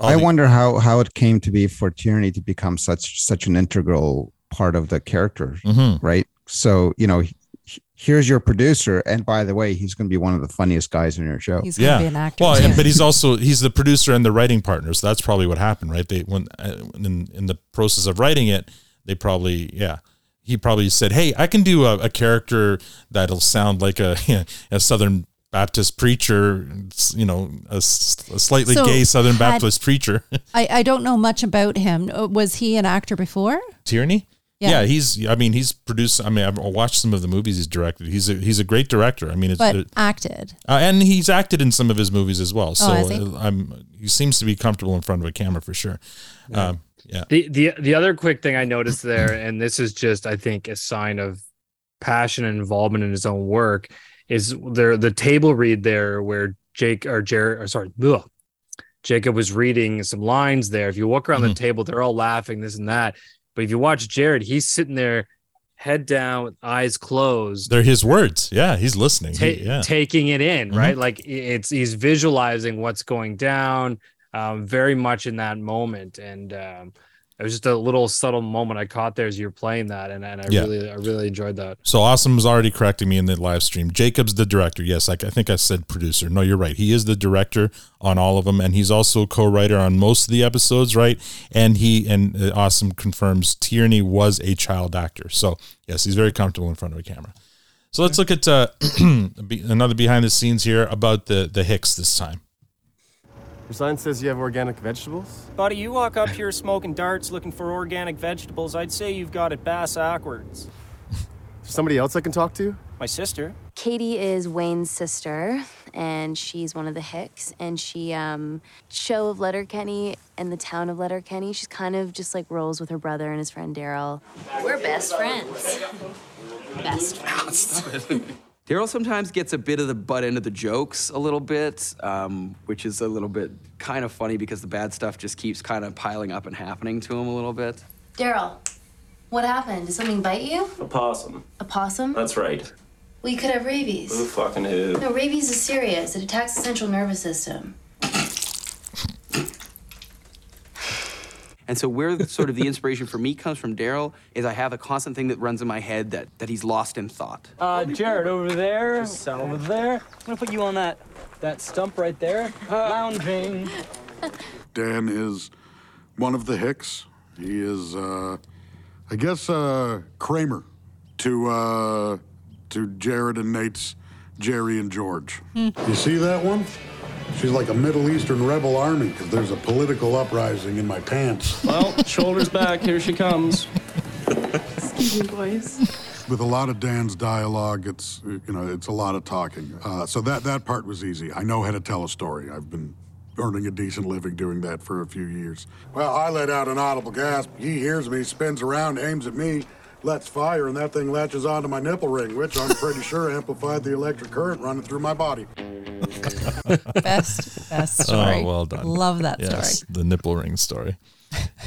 I the- wonder how how it came to be for Tierney to become such such an integral part of the character, Mhm. right? So you know, he- here's your producer, and by the way, he's going to be one of the funniest guys in your show. He's gonna yeah be an actor. well and, but he's also he's the producer and the writing partner so that's probably what happened right they when uh, in in the process of writing it they probably yeah he probably said hey I can do a, a character that'll sound like a [LAUGHS] a Southern Baptist preacher, you know, a slightly So gay Southern had- Baptist preacher. [LAUGHS] I, I don't know much about him. Uh, Was he an actor before? Tierney. Yeah. Yeah. he's. I mean, he's produced. I mean, I've watched some of the movies he's directed. He's a he's a great director. I mean, it's But it- acted. uh, and he's acted in some of his movies as well. So Oh, has he? uh, I'm. He seems to be comfortable in front of a camera for sure. Um, yeah. The the the other quick thing I noticed there, and this is just I think a sign of passion and involvement in his own work, is there the table read there where Jake or Jared or sorry, ugh, Jacob was reading some lines there. If you walk around the table, they're all laughing, this and that. But if you watch Jared, he's sitting there, head down, with eyes closed, They're his words. Yeah, he's listening. ta- He- yeah. taking it in, Mhm. right? Like it's he's visualizing what's going down, um, very much in that moment. And um, it was just a little subtle moment I caught there as you were playing that, and, and I Yeah. really, I really enjoyed that. So awesome was already correcting me in the live stream. Jacob's the director. Yes, I, I think I said producer. No, you're right. He is the director on all of them, and he's also co-writer on most of the episodes. Right, and he and uh, awesome confirms Tierney was a child actor. So yes, he's very comfortable in front of a camera. So let's look at uh, [CLEARS THROAT] another behind the scenes here about the the Hicks this time. Your sign says you have organic vegetables? Buddy, you walk up here smoking darts looking for organic vegetables, I'd say you've got it bass backwards. Somebody else I can talk to? My sister. Katie is Wayne's sister, and she's one of the Hicks. And she, um, show of Letterkenny and the town of Letterkenny. She's kind of just like rolls with her brother and his friend Daryl. We're best friends. Best friends. [LAUGHS] Daryl sometimes gets a bit of the butt end of the jokes a little bit, um, which is a little bit kind of funny because the bad stuff just keeps kind of piling up and happening to him a little bit. Daryl, what happened? Did something bite you? A possum. A possum? That's right. We could have rabies. Who fucking who? No, rabies is serious. It attacks the central nervous system. And so where sort of the inspiration for me comes from Daryl is I have a constant thing that runs in my head that, that he's lost in thought. Uh, Jared, over there, over there. I'm gonna put you on that that stump right there, lounging. [LAUGHS] Dan is one of the Hicks. He is, uh, I guess, uh, Kramer to uh, to Jared and Nate's Jerry and George. You see that one? She's like a Middle Eastern rebel army because there's a political uprising in my pants. Well, shoulders back, here she comes. Excuse me, boys. With a lot of Dan's dialogue, it's you know it's a lot of talking. Uh, so that that part was easy. I know how to tell a story. I've been earning a decent living doing that for a few years. Well, I let out an audible gasp. He hears me, spins around, aims at me, lets fire, and that thing latches onto my nipple ring, which I'm pretty sure amplified the electric current running through my body. [LAUGHS] Best, best story. Oh, well done. Love that yes, story. The nipple ring story.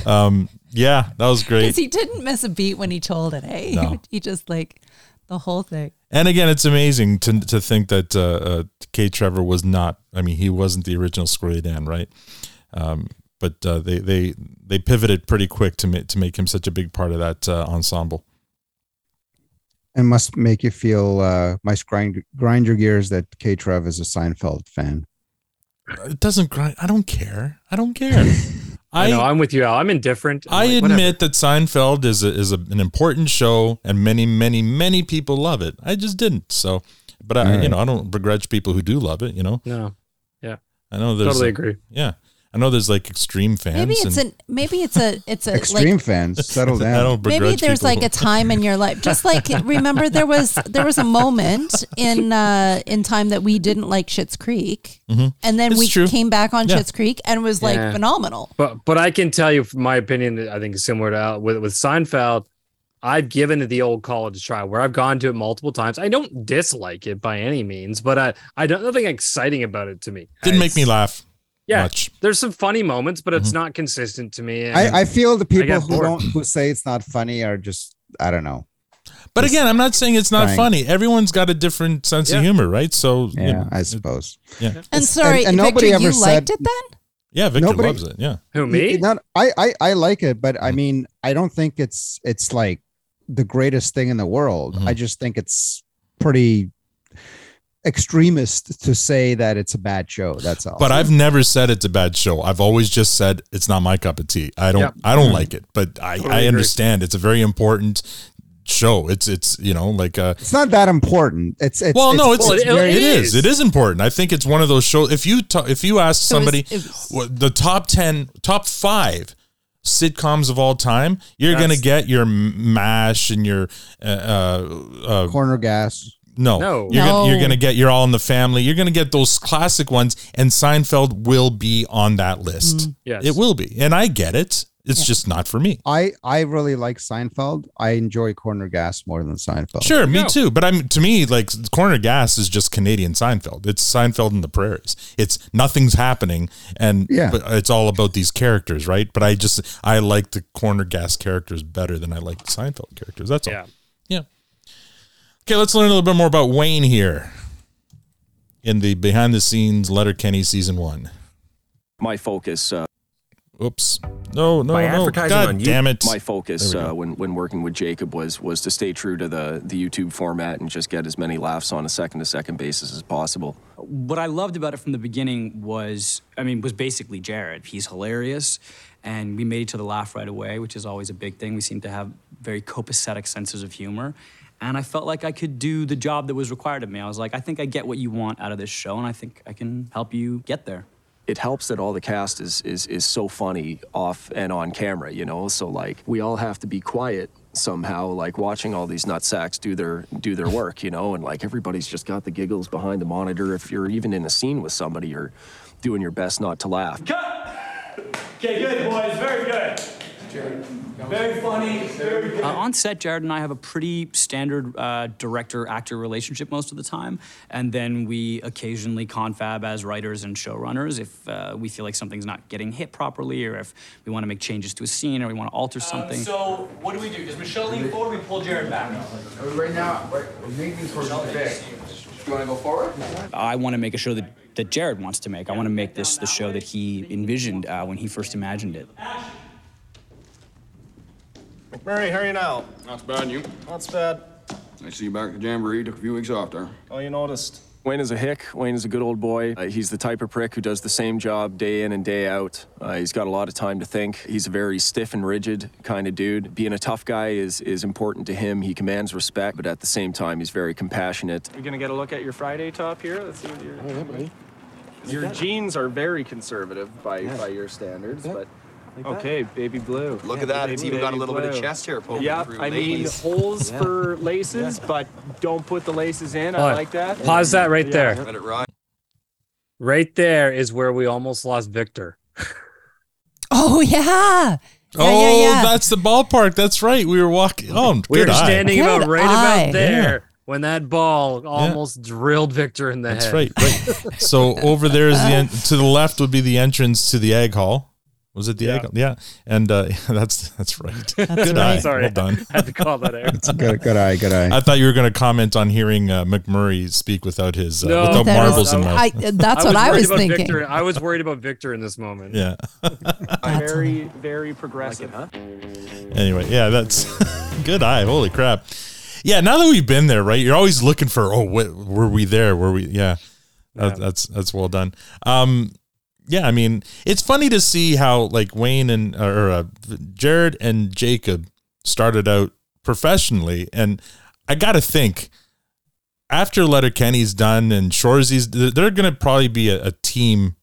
Um, yeah, that was great. Because he didn't miss a beat when he told it, eh? No. [LAUGHS] he just like the whole thing. And again, it's amazing to to think that uh, uh, K Trevor was not. I mean, he wasn't the original Squirrely Dan, right? Um, but uh, they they they pivoted pretty quick to make to make him such a big part of that uh, ensemble. And must make you feel uh must grind grind your gears that K Trev is a Seinfeld fan. It doesn't grind. I don't care. I don't care. [LAUGHS] I, know. I'm with you, Al. I'm indifferent. I'm I like, admit whatever. that Seinfeld is a, is a, an important show, and many, many, many people love it. I just didn't. So, but I, All you know, I don't begrudge people who do love it. You know, No. Yeah. I know there's Totally a- agree. Yeah, I know there's like extreme fans. Maybe it's and an maybe it's a it's a Extreme like, fans, settle [LAUGHS] I down. don't maybe there's people like a time in your life just like [LAUGHS] remember there was there was a moment in uh in time that we didn't like Schitt's Creek Mhm. and then It's we true. came back on Yeah. Schitt's Creek and it was like Yeah. phenomenal But but I can tell you from my opinion I think is similar to Al, with with Seinfeld. I've given it the old college try where I've gone to it multiple times. I don't dislike it by any means, but I I don't nothing exciting about it to me. didn't make me laugh. Yeah, much. there's some funny moments, but Mm-hmm. it's not consistent to me. and I, I feel the people who bored. don't who say it's not funny are just I don't know. But again, I'm not saying it's not trying. funny. Everyone's got a different sense Yeah. of humor, right? So you Yeah, know, I suppose. yeah, and sorry and- and Victor nobody you ever liked it then yeah. Victor Nobody- loves it. Yeah, Who me? Not, I, I I like it, but I mean I don't think it's it's like the greatest thing in the world. Mm-hmm. I just think it's pretty extremist to say that it's a bad show. That's all. but I've never said it's a bad show. I've always just said it's not my cup of tea. I don't. Yep. I don't like it, but I, Totally I agree. understand. It's a very important show. It's it's you know like uh it's not that important. It's, it's well, no, it's, Well, it- it it is. is. It is important. I think it's one of those shows. If you ta- if you ask So it was- somebody it was- what, the top ten, top five sitcoms of all time, you're gonna get your Mash and your uh, uh, uh corner gas. No, No. You're, Gonna, you're gonna get you're all in the family. You're gonna get those classic ones, and Seinfeld will be on that list. Mm-hmm. Yes. It will be, and I get it. It's just not for me. I I really like Seinfeld. I enjoy Corner Gas more than Seinfeld. Sure, me go. too. But I'm to me like Corner Gas is just Canadian Seinfeld. It's Seinfeld in the prairies. It's nothing's happening, and Yeah. but it's all about these characters, right? But I just I like the Corner Gas characters better than I like the Seinfeld characters. That's all. Yeah. Yeah. Okay, let's learn a little bit more about Wayne here in the behind the scenes Letterkenny season one. My focus, uh, Oops. No, no, By no. advertising God on you- damn it. My focus There we go. uh, when when working with Jacob was was to stay true to the the YouTube format and just get as many laughs on a second to second basis as possible. What I loved about it from the beginning was, I mean, was basically Jared. He's hilarious, and we made each other laugh right away, which is always a big thing. We seem to have very copacetic senses of humor. And I felt like I could do the job that was required of me. I was like, I think I get what you want out of this show, and I think I can help you get there. It helps that all the cast is is is so funny off and on camera, you know. So like we all have to be quiet somehow, like watching all these nutsacks do their do their work, you know, and like everybody's just got the giggles behind the monitor. If you're even in a scene with somebody, you're doing your best not to laugh. Cut! Okay, good, boys. Very good. Very funny. Very good. Uh, on set, Jared and I have a pretty standard uh, director-actor relationship most of the time, and then we occasionally confab as writers and showrunners if uh, we feel like something's not getting hit properly, or if we want to make changes to a scene, or we want to alter something. Um, so, what do we do? Does Michelle lean forward? We pull Jared back. Right now, right, Nathan's towards the big. You want to go forward? I want to make a show that, that Jared wants to make. I want to make this the show that he envisioned uh, when he first imagined it. McMurray, how are you now? Not bad, and you? Not bad. I see you back at the Jamboree. Took a few weeks off there. Oh, you noticed. Wayne is a hick. Wayne is a good old boy. Uh, he's the type of prick who does the same job day in and day out. Uh, he's got a lot of time to think. He's a very stiff and rigid kind of dude. Being a tough guy is is important to him. He commands respect, but at the same time, he's very compassionate. You're gonna get a look at your Friday top here. Let's see what your. Your jeans are very conservative by by your standards, but. Okay, baby blue. Look at that, it's even got a little bit of chest hair poking Yeah, through. I mean holes Yeah. for laces, but don't put the laces in. I Hold on. like that. Pause that right Yeah. there. Let it ride. Right there is where we almost lost Victor. [LAUGHS] oh yeah yeah oh, yeah yeah that's the ballpark. That's right. We were walking. Oh, We good were eye. standing Good about right eye. about there when that ball almost drilled Victor in the That's head. right. right. [LAUGHS] so over there is the en- to the left would be the entrance to the egg hall. Was it Diego? Yeah, and uh, [LAUGHS] that's that's right. That's good right. eye. Sorry, well done. I [LAUGHS] had to call that out. Good, good eye, good eye. I thought you were going to comment on hearing uh, McMurray speak without his uh, No, without that marbles in mouth. I- that's what I was thinking. Victor. I was worried about Victor in this moment. Yeah. [LAUGHS] very, very progressive. Huh? Anyway, yeah, that's good eye. Holy crap. Yeah, now that we've been there, right? You're always looking for, oh, wh- were we there? Were we? Yeah, That, that's that's well done. Um, yeah, I mean, it's funny to see how like Wayne and or uh, Jared and Jacob started out professionally, and I got to think after Letterkenny's done and Shoresy's, they're, they're going to probably be a, a team,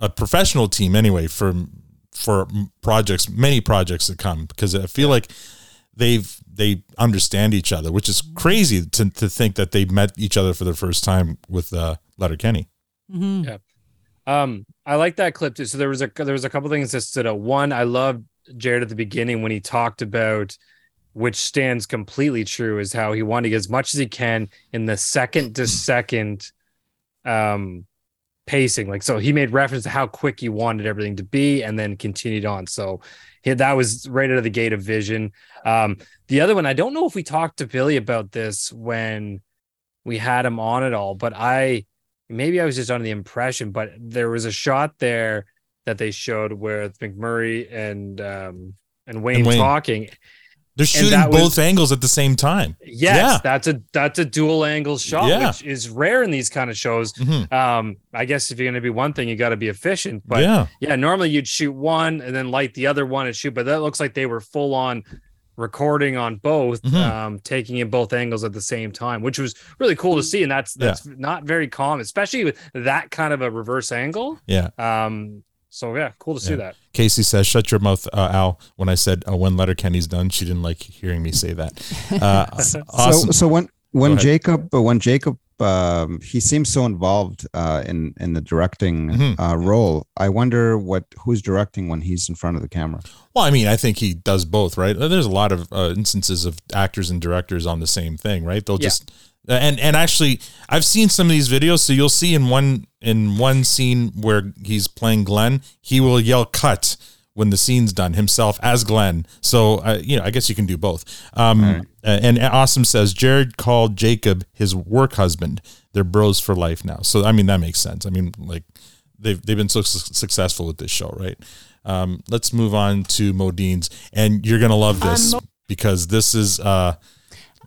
a professional team anyway for for projects, many projects to come, because I feel like they've they understand each other, which is crazy to to think that they met each other for the first time with uh, Letterkenny. Mm-hmm. Yeah. Um, I like that clip too. So there was a there was a couple things that stood out. One, I loved Jared at the beginning when he talked about which stands completely true is how he wanted to get as much as he can in the second to second um pacing. Like so he made reference to how quick he wanted everything to be and then continued on. So he, that was right out of the gate of vision. Um the other one, I don't know if we talked to Billy about this when we had him on it all, but I maybe I was just under the impression, but there was a shot there that they showed with McMurray and um and Wayne, Wayne. talking. They're shooting that was- both angles at the same time. Yes, Yeah. that's a that's a dual angle shot, Yeah. which is rare in these kind of shows. Mhm. Um, I guess if you're gonna be one thing, you got to be efficient. But Yeah. yeah, normally you'd shoot one and then light the other one and shoot, but that looks like they were full on recording on both, Mhm. um, taking in both angles at the same time, which was really cool to see. And that's Yeah. that's not very common, especially with that kind of a reverse angle. Yeah. Um. So yeah, cool to see that. Casey says, "Shut your mouth, uh, Al." When I said uh, when Letterkenny's done, she didn't like hearing me say that. Uh, [LAUGHS] awesome. So, so when when. Jacob uh, when Jacob um, he seems so involved uh, in in the directing Mhm. uh, role. I wonder what who's directing when he's in front of the camera. Well, I mean, I think he does both, right? There's a lot of uh, instances of actors and directors on the same thing, right? They'll Yeah. just and and actually, I've seen some of these videos. So you'll see in one in one scene where he's playing Glenn, he will yell "cut" when the scene's done himself as Glenn. So uh, you know, I guess you can do both. Um, Right. And Awesome says Jared called Jacob his work husband. They're bros for life now. So I mean, that makes sense. I mean, like they've they've been so su- successful with this show, right? Um, let's move on to Modine's, and you're gonna love this Um, because this is uh,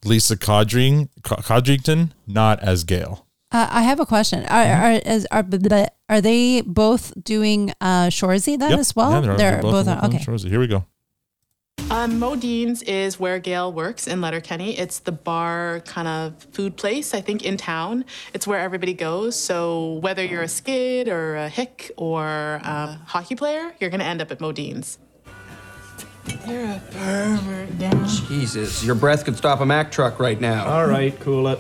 Lisa Codring Codrington, not as Gail. Uh, I have a question. Are are is, are blah, blah, are they both doing uh Shoresy then Yep. as well? Yeah, they're, they're both, on- on okay. Shoresy. Here we go. Um, Modine's is where Gail works in Letterkenny. It's the bar kind of food place, I think, in town. It's where everybody goes. So whether you're a skid or a hick or a hockey player, you're going to end up at Modine's. You're a pervert, Dan. Jesus, your breath could stop a Mack truck right now. All right, cool it.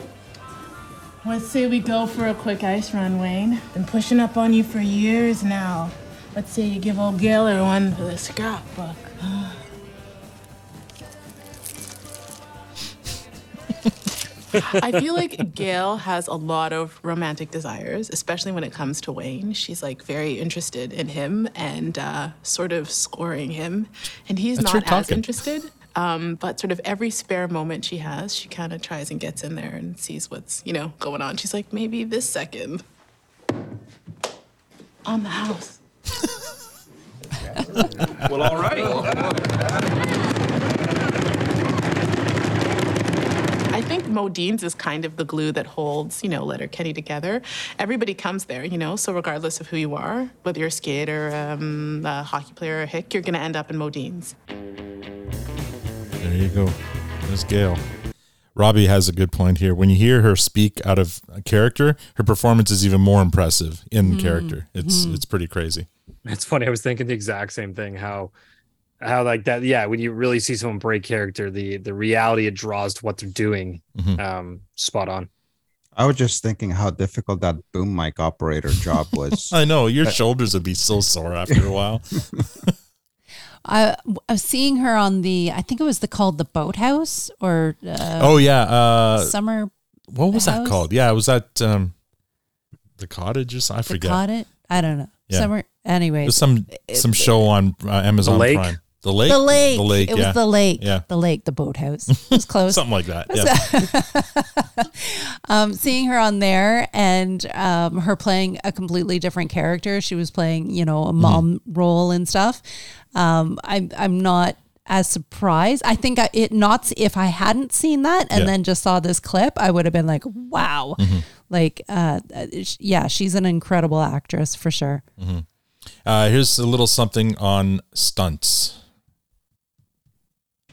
Let's say we go for a quick ice run, Wayne. Been pushing up on you for years now. Let's say you give old Gaylor one for the scrapbook. I feel like Gail has a lot of romantic desires, especially when it comes to Wayne. She's like very interested in him and uh, sort of scoring him, and he's That's not as talking. interested. Um, but sort of every spare moment she has, she kind of tries and gets in there and sees what's you know going on. She's like, maybe this second on the house. [LAUGHS] well, all right. I think Modine's is kind of the glue that holds, you know, Letterkenny together. Everybody comes there, you know, so regardless of who you are, whether you're a skate or um, a hockey player or a hick, you're going to end up in Modine's. There you go. There's Gail. Robbie has a good point here. When you hear her speak out of character, her performance is even more impressive in Mhm. character. It's Mhm. it's pretty crazy. It's funny. I was thinking the exact same thing. How, how like that. Yeah, when you really see someone break character, the the reality it draws to what they're doing, Mhm. um, spot on. I was just thinking how difficult that boom mic operator job was. [LAUGHS] I know your shoulders would be so sore after a while. [LAUGHS] I, I was seeing her on the I think it was the called the boathouse or uh, oh yeah, uh, summer What was that called? Yeah, it was that um, the cottage or something. I the forget. cottage. I don't know Yeah. summer Anyways, There's some some show on uh, Amazon Lake? Prime. The lake. The lake. The lake. It yeah. was the lake. Yeah. The lake. The boathouse. It was close. [LAUGHS] Something like that. Yeah. [LAUGHS] um, seeing her on there and um, her playing a completely different character. She was playing, you know, a mom role and stuff. Um, I'm I'm not as surprised. I think I, it not if I hadn't seen that and Yeah. then just saw this clip, I would have been like, wow, like, uh, yeah, she's an incredible actress for sure. Mhm. Uh, here's a little something on stunts.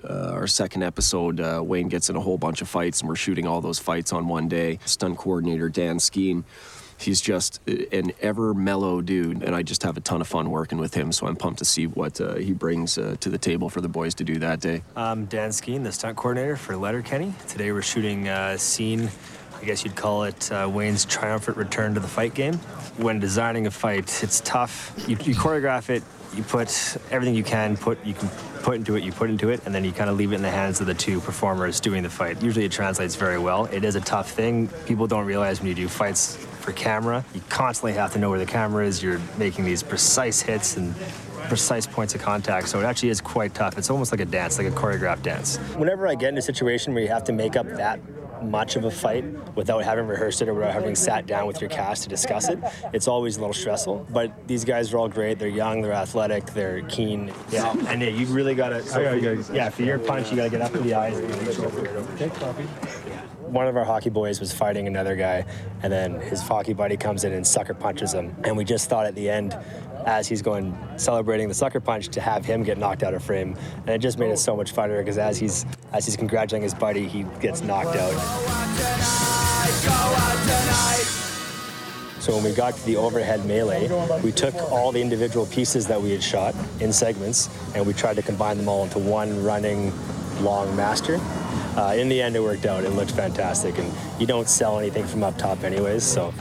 Uh, our second episode, uh, Wayne gets in a whole bunch of fights, and we're shooting all those fights on one day. Stunt coordinator Dan Skeen, he's just uh, an ever mellow dude, and I just have a ton of fun working with him. So I'm pumped to see what uh, he brings uh, to the table for the boys to do that day. I'm Dan Skeen, the stunt coordinator for Letterkenny. Today we're shooting a scene, I guess you'd call it uh, Wayne's triumphant return to the fight game. When designing a fight, it's tough. You, you choreograph it, you put everything you can put you can put into it, you put into it, and then you kind of leave it in the hands of the two performers doing the fight. Usually it translates very well. It is a tough thing. People don't realize when you do fights for camera, you constantly have to know where the camera is. You're making these precise hits and precise points of contact. So it actually is quite tough. It's almost like a dance, like a choreographed dance. Whenever I get in a situation where you have to make up that much of a fight without having rehearsed it or without having sat down with your cast to discuss it, it's always a little stressful. But these guys are all great. They're young, they're athletic, they're keen. Yeah, and yeah, you really gotta. So for, yeah, for your punch, you gotta get up to the eyes. And one of our hockey boys was fighting another guy, and then his hockey buddy comes in and sucker punches him. And we just thought at the end, as he's going celebrating the sucker punch, to have him get knocked out of frame, and it just made it so much funnier because as he's as he's congratulating his buddy, he gets knocked out. So when we got to the overhead melee, we took all the individual pieces that we had shot in segments, and we tried to combine them all into one running long master. Uh, in the end, it worked out. It looked fantastic, and you don't sell anything from up top, anyways. So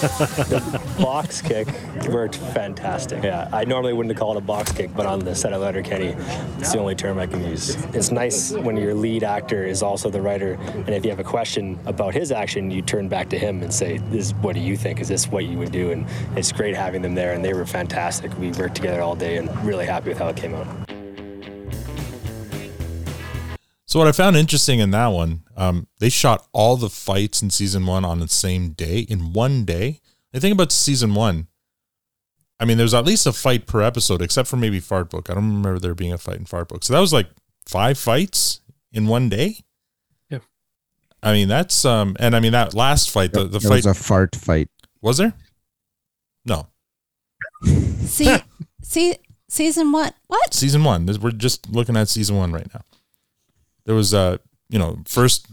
the box kick worked fantastic. Yeah, I normally wouldn't call it a box kick, but on the set of Letterkenny, it's the only term I can use. It's nice when your lead actor is also the writer, and if you have a question about his action, you turn back to him and say, "This, what do you think? Is this what you would do?" And it's great having them there, and they were fantastic. We worked together all day, and really happy with how it came out. So what I found interesting in that one, um, they shot all the fights in season one on the same day in one day. I think about season one. I mean, there's at least a fight per episode, except for maybe Fart Book. I don't remember there being a fight in Fart Book. So that was like five fights in one day. Yeah. I mean, that's um, and I mean that last fight, the the It fight was a fart fight. was there? No, See, see, season one. What? season one. We're just looking at season one right now. There was a you know first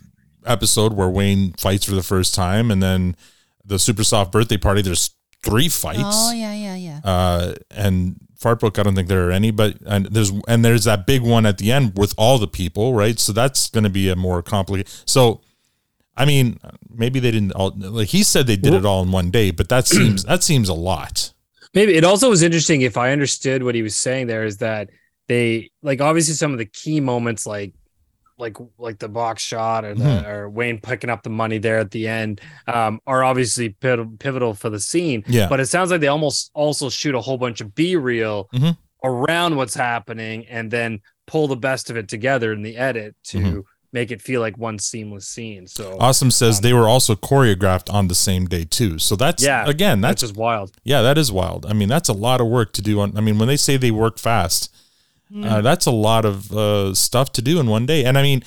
episode where Wayne fights for the first time, and then the super soft birthday party. There's three fights. Oh yeah, yeah, yeah. Uh, and Fartbook, I don't think there are any, but and there's and there's that big one at the end with all the people, right? So that's going to be a more complicated. So, I mean, maybe they didn't all like he said they did it all in one day, but that [CLEARS THROAT] seems that seems a lot. Maybe it also was interesting if I understood what he was saying there is that they like obviously some of the key moments like like like the box shot or the Mhm. or Wayne picking up the money there at the end um are obviously pivotal, for the scene. Yeah. But it sounds like they almost also shoot a whole bunch of B reel Mhm. around what's happening and then pull the best of it together in the edit to Mhm. make it feel like one seamless scene. So Awesome says they were also choreographed on the same day too. So that's Yeah, again that's that's just wild. Yeah, that is wild. I mean, that's a lot of work to do. On I mean, when they say they work fast, uh, that's a lot of uh, stuff to do in one day. And I mean,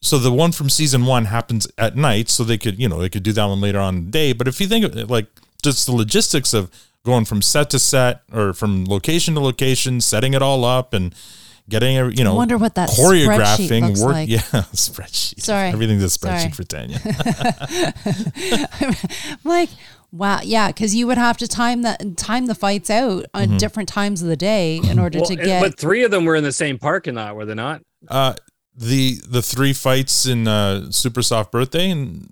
so the one from season one happens at night, so they could you know they could do that one later on in the day. But if you think of it, like just the logistics of going from set to set or from location to location, setting it all up and getting every- you know I wonder what that choreographing work like. [LAUGHS] yeah spreadsheet Sorry. everything's a spreadsheet Sorry. for Tanya [LAUGHS] [LAUGHS] I'm like, wow, yeah, because you would have to time that time the fights out on Mhm. different times of the day in order Well, to get. but three of them were in the same parking lot, were they not? Uh, the the three fights in uh, Super Soft Birthday and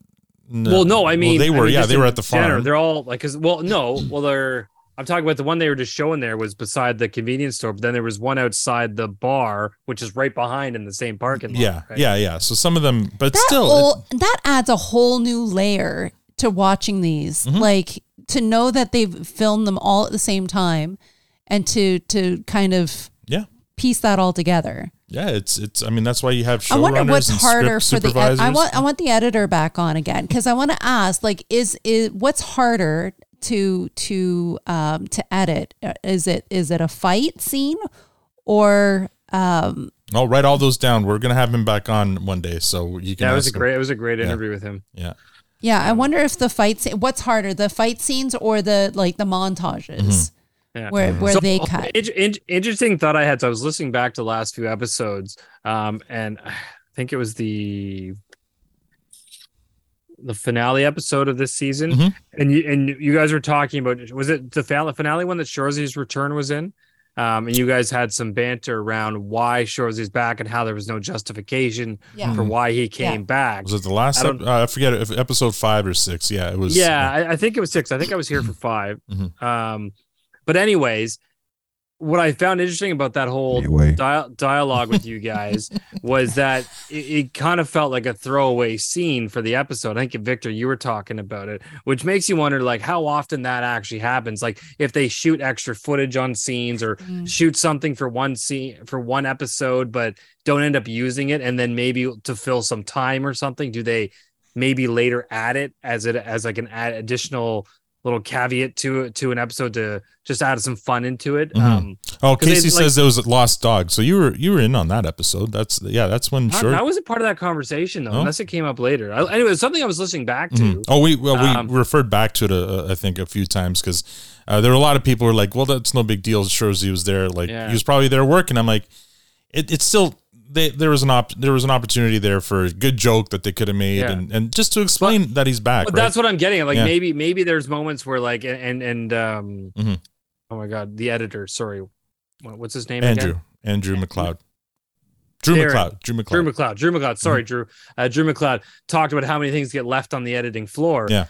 Well, no, I mean they I were mean, yeah they were at the general, farm. They're all like, cause well, no, well they're I'm talking about the one they were just showing there was beside the convenience store, but then there was one outside the bar, which is right behind in the same parking lot. Yeah, right? yeah, yeah. So some of them, but that still, whole- that adds a whole new layer to watching these. Mm-hmm. Like to know that they've filmed them all at the same time, and to to kind of yeah, piece that all together. yeah. It's it's. I mean, that's why you have I wonder what's and harder for the. Ed- I want I want the editor back on again because I want to ask like is is what's harder to to um to edit? Uh, Is it is it a fight scene or um I'll write all those down. We're gonna have him back on one day, so you can. Yeah, it was a ask him. great it was a great Yeah. interview with him. Yeah. Yeah? I wonder if the fight scene. What's harder, the fight scenes or the like the montages? Yeah. Where where So, they cut. in- in- interesting thought I had. So I was listening back to the last few episodes, um, and I think it was the the finale episode of this season, Mhm. and you and you guys were talking about was it the finale finale one that Shoresy's return was in, um, and you guys had some banter around why Shoresy's back and how there was no justification Yeah. for why he Yeah. came back. Was it the last? I ep- uh, I forget if episode five or six. Yeah, it was. Yeah, I, I think it was six. I think I was here for 5 Mhm. Um, but anyways, what I found interesting about that whole Anyway. dia- dialogue with you guys [LAUGHS] was that it, it kind of felt like a throwaway scene for the episode. I think Victor, you were talking about it, which makes you wonder like how often that actually happens. Like if they shoot extra footage on scenes or mm. shoot something for one scene for one episode, but don't end up using it, and then maybe to fill some time or something, do they maybe later add it as it as like an add additional little caveat to to an episode to just add some fun into it. Mhm. Um, Oh, they, Casey like- says there was a lost dog. So you were you were in on that episode. That's yeah. That's when I, sure. I wasn't part of that conversation though, No? unless it came up later. I, anyway, something I was listening back to. Mhm. Oh, we well we Um, referred back to it. Uh, I think a few times because uh, there were a lot of people who were like, "Well, that's no big deal." Sure as he was there, like Yeah. he was probably there working. I'm like, it, it's still. They, there was an op, there was an opportunity there for a good joke that they could have made, Yeah. and, and just to explain that he's back. But right? that's what I'm getting. Like Yeah. maybe maybe there's moments where like and and um Mhm. oh my god, the editor, sorry. What's his name Andrew again? Andrew McLeod, Drew Darren. McLeod, Drew McLeod. Drew McLeod. Drew McLeod. Sorry, Mhm. Drew. Uh, Drew McLeod talked about how many things get left on the editing floor. Yeah.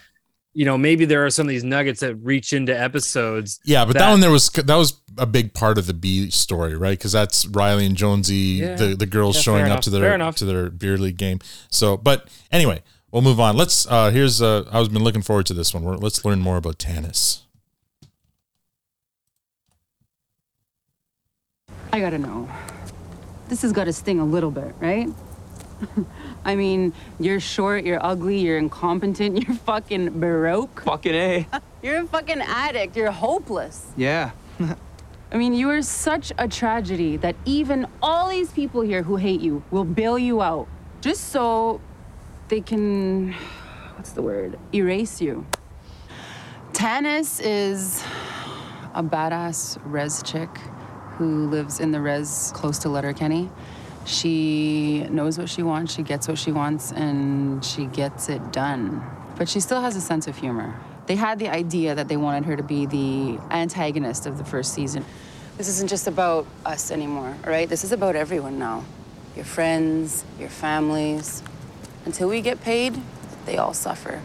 You know, maybe there are some of these nuggets that reach into episodes. Yeah, but that, one there was that was a big part of the B story, right? Because that's Riley and Jonesy, Yeah. the the girls Yeah, showing up to enough, fair their enough. to their beer league game. So, but anyway, we'll move on. Let's uh here's uh I was been looking forward to this one. We're, let's learn more about Tanis. I gotta know. This has got to sting a little bit, right? [LAUGHS] I mean, you're short, you're ugly, you're incompetent, [LAUGHS] you're fucking baroque. Fucking A. [LAUGHS] You're a fucking addict, you're hopeless. Yeah. [LAUGHS] I mean, you are such a tragedy that even all these people here who hate you will bail you out just so they can, [SIGHS] what's the word, erase you. Tanis is a badass res chick who lives in the res close to Letterkenny. She knows what she wants, she gets what she wants, and she gets it done. But she still has a sense of humor. They had the idea that they wanted her to be the antagonist of the first season. This isn't just about us anymore, right? This is about everyone now. Your friends, your families. Until we get paid, they all suffer.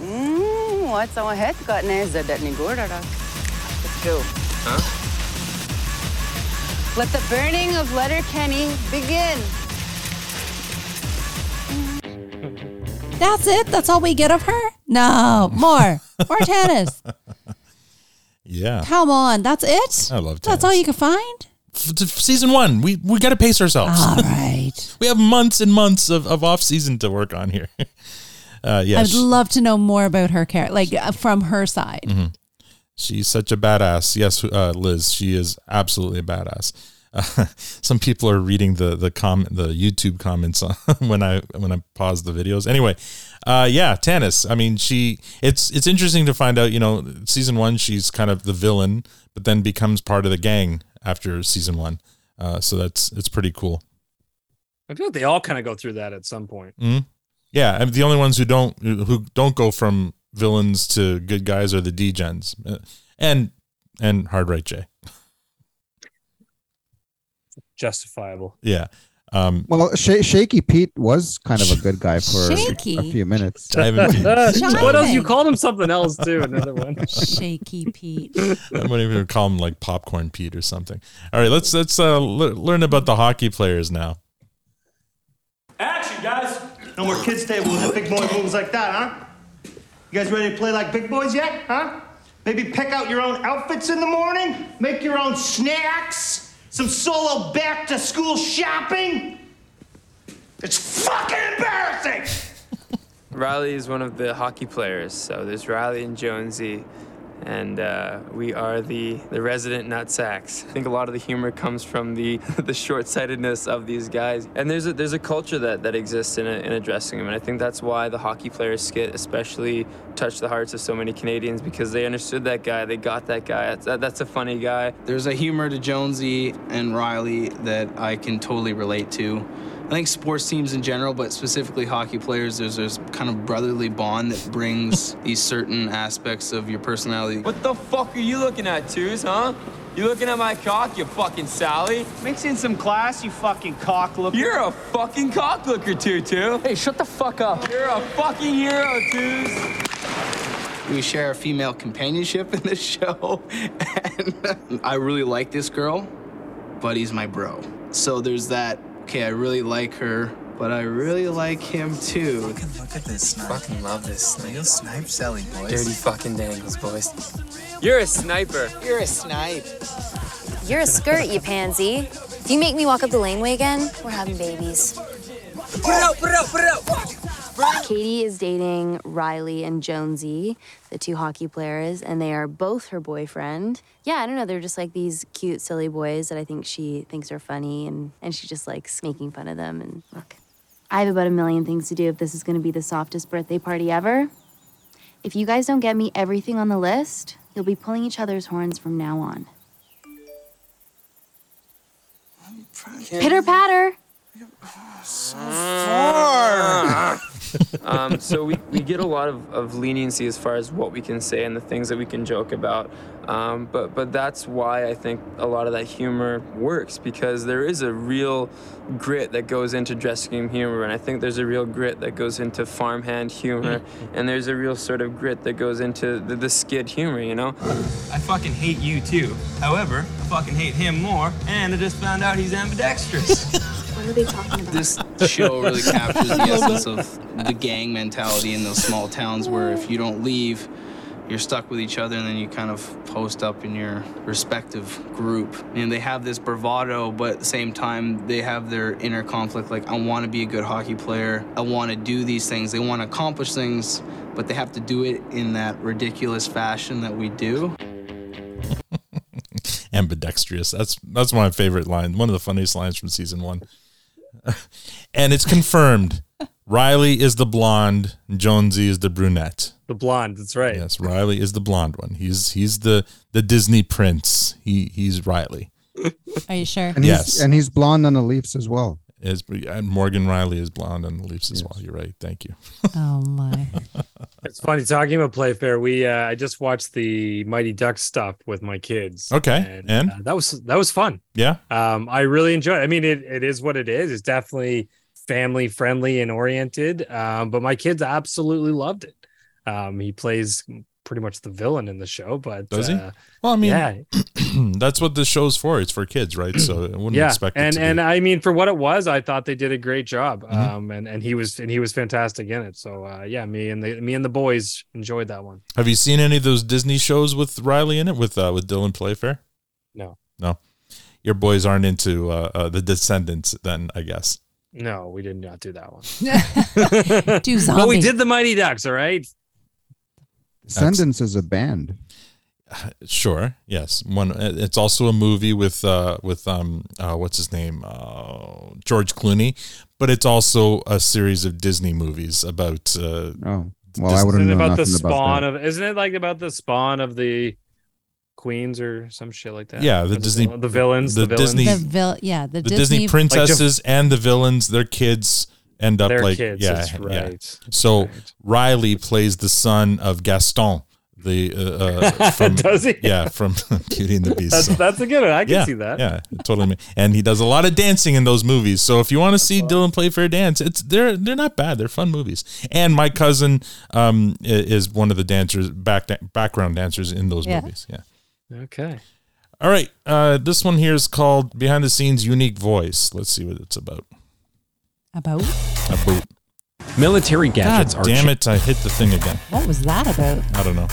Mm, what's on head got that Let's go. Huh? Let the burning of Letterkenny begin. That's it. That's all we get of her. No more. More Tanis. [LAUGHS] Yeah, Come on. That's it. I love That's all you can find. F- t- season one. We we got to pace ourselves. All [LAUGHS] right. we have months and months of, of off season to work on here. [LAUGHS] uh, yeah, I'd she- love to know more about her character, like uh, from her side. Mhm. She's such a badass. Yes, uh, Liz, she is absolutely a badass. Uh, [LAUGHS] some people are reading the the comment, the YouTube comments on, [LAUGHS] when I when I pause the videos. Anyway, uh, yeah, Tanis. I mean, she. It's it's interesting to find out. You know, season one, she's kind of the villain, but then becomes part of the gang after season one. Uh, so that's it's pretty cool. I feel like they all kind of go through that at some point. Mhm. Yeah, and the only ones who don't who don't go from villains to good guys are the D-gens, Uh, and and Hard Right J. Justifiable. Yeah. Um, Well, Sh- Shaky Pete was kind of a good guy for Shaky? a few minutes. I haven't- [LAUGHS] what else? You called him something else too. Another one. [LAUGHS] Shaky Pete. [LAUGHS] I might even call him like popcorn Pete or something. All right, let's let's uh, le- learn about the hockey players now. Action, guys! No more kids' tables and big boy moves like that, huh? You guys ready to play like big boys yet, huh? Maybe pick out your own outfits in the morning, make your own snacks, some solo back to school shopping. It's fucking embarrassing! [LAUGHS] Riley is one of the hockey players. So there's Riley and Jonesy, and uh, we are the the resident nut sacks. I think a lot of the humor comes from the [LAUGHS] the short-sightedness of these guys. And there's a there's a culture that that exists in a, in a dressing room, and I think that's why the hockey players skit especially touched the hearts of so many Canadians because they understood that guy, they got that guy. That's, that, that's a funny guy. There's a humor to Jonesy and Riley that I can totally relate to. I think sports teams in general, but specifically hockey players, there's this kind of brotherly bond that brings [LAUGHS] these certain aspects of your personality. What the fuck are you looking at, Twos, huh? You looking at my cock, you fucking Sally? Mix in some class, you fucking cock looker. You're a fucking cock looker, Tutu. Hey, shut the fuck up. You're a fucking hero, Twos. We share a female companionship in this show, [LAUGHS] and I really like this girl, but he's my bro. So there's that, okay, I really like her, but I really like him too. Look at this snipe. Fucking love this snipe. You'll snipe Sally, boys. Dirty fucking dangles, boys. You're a sniper. You're a snipe. You're a skirt, you pansy. If you make me walk up the laneway again, we're having babies. Put it out, put it out, put it out. Katie is dating Riley and Jonesy, the two hockey players, and they are both her boyfriend. Yeah, I don't know. They're just like these cute, silly boys that I think she thinks are funny, and, and she just likes making fun of them. And look, I have about a million things to do if this is going to be the softest birthday party ever. If you guys don't get me everything on the list, you'll be pulling each other's horns from now on. Pitter patter. Um, so we, we get a lot of, of leniency as far as what we can say and the things that we can joke about. Um, but but that's why I think a lot of that humor works because there is a real grit that goes into dressing room humor, and I think there's a real grit that goes into farmhand humor, and there's a real sort of grit that goes into the, the skid humor. You know. I fucking hate you too. However, I fucking hate him more, and I just found out he's ambidextrous. [LAUGHS] What are they talking about? This show really [LAUGHS] captures the essence of the gang mentality in those small towns where if you don't leave, you're stuck with each other and then you kind of post up in your respective group. And they have this bravado, but at the same time, they have their inner conflict like, I want to be a good hockey player. I want to do these things. They want to accomplish things, but they have to do it in that ridiculous fashion that we do. [LAUGHS] ambidextrous. That's that's my favorite line. One of the funniest lines from season one. [LAUGHS] and it's confirmed. Riley is the blonde, Jonesy is the brunette. The blonde, that's right. Yes, Riley is the blonde one. He's he's the the Disney prince. He he's Riley. Are you sure? And Yes. he's, and he's blonde on the Leafs as well. Is and Morgan Rielly is blonde on the Leafs as well. You're right. Thank you. [LAUGHS] Oh my. [LAUGHS] It's funny talking about Playfair. We uh, I just watched the Mighty Ducks stuff with my kids. Okay, and? uh, that was that was fun. Yeah. Um, I really enjoyed. It. I mean, it, it is what it is. It's definitely family friendly and oriented. Um, but my kids absolutely loved it. Um, he plays pretty much the villain in the show, but Does he? uh, Well, I mean, yeah, [CLEARS THROAT] that's what the show's for. It's for kids, right? So [CLEARS THROAT] I wouldn't yeah. expect it and to and be. I mean, for what it was, I thought they did a great job. Mhm. Um, and and he was and he was fantastic in it. So uh, yeah, me and the me and the boys enjoyed that one. Have you seen any of those Disney shows with Riley in it with uh, with Dylan Playfair? No. No. Your boys aren't into uh, uh, the Descendants, then I guess. No, we did not do that one. [LAUGHS] Do zombie. [LAUGHS] But we did the Mighty Ducks. All right. Descendants is a band. [SIGHS] Sure. Yes. One. It's also a movie with uh with um uh what's his name uh George Clooney, but it's also a series of Disney movies about. Uh, oh. Well, I wouldn't Isn't it know about the nothing about spawn of? Isn't it like about the spawn of the queens or some shit like that? Yeah, the Or Disney- the villains, the the, villains. Disney- The vil- yeah, the, the Disney, Disney, princesses and the villains, their kids end up Their like kids, yeah, that's yeah. right. So Riley plays the son of Gaston, The uh, uh, [LAUGHS] from, Does he? Yeah, from [LAUGHS] Beauty and the Beast. That's, So- that's a good one. I can yeah, see that. Yeah, totally. And he does a lot of dancing in those movies. So if you want to see Dylan Playfair dance, it's they're they're not bad. They're fun movies. And my cousin um is one of the dancers back background dancers in those Yeah. movies. Yeah. Okay. All right. Uh, this one here is called Behind the Scenes Unique Voice. Let's see what it's about. About About. Military gadgets God are damn it! I hit the thing again. what was that about? I don't know.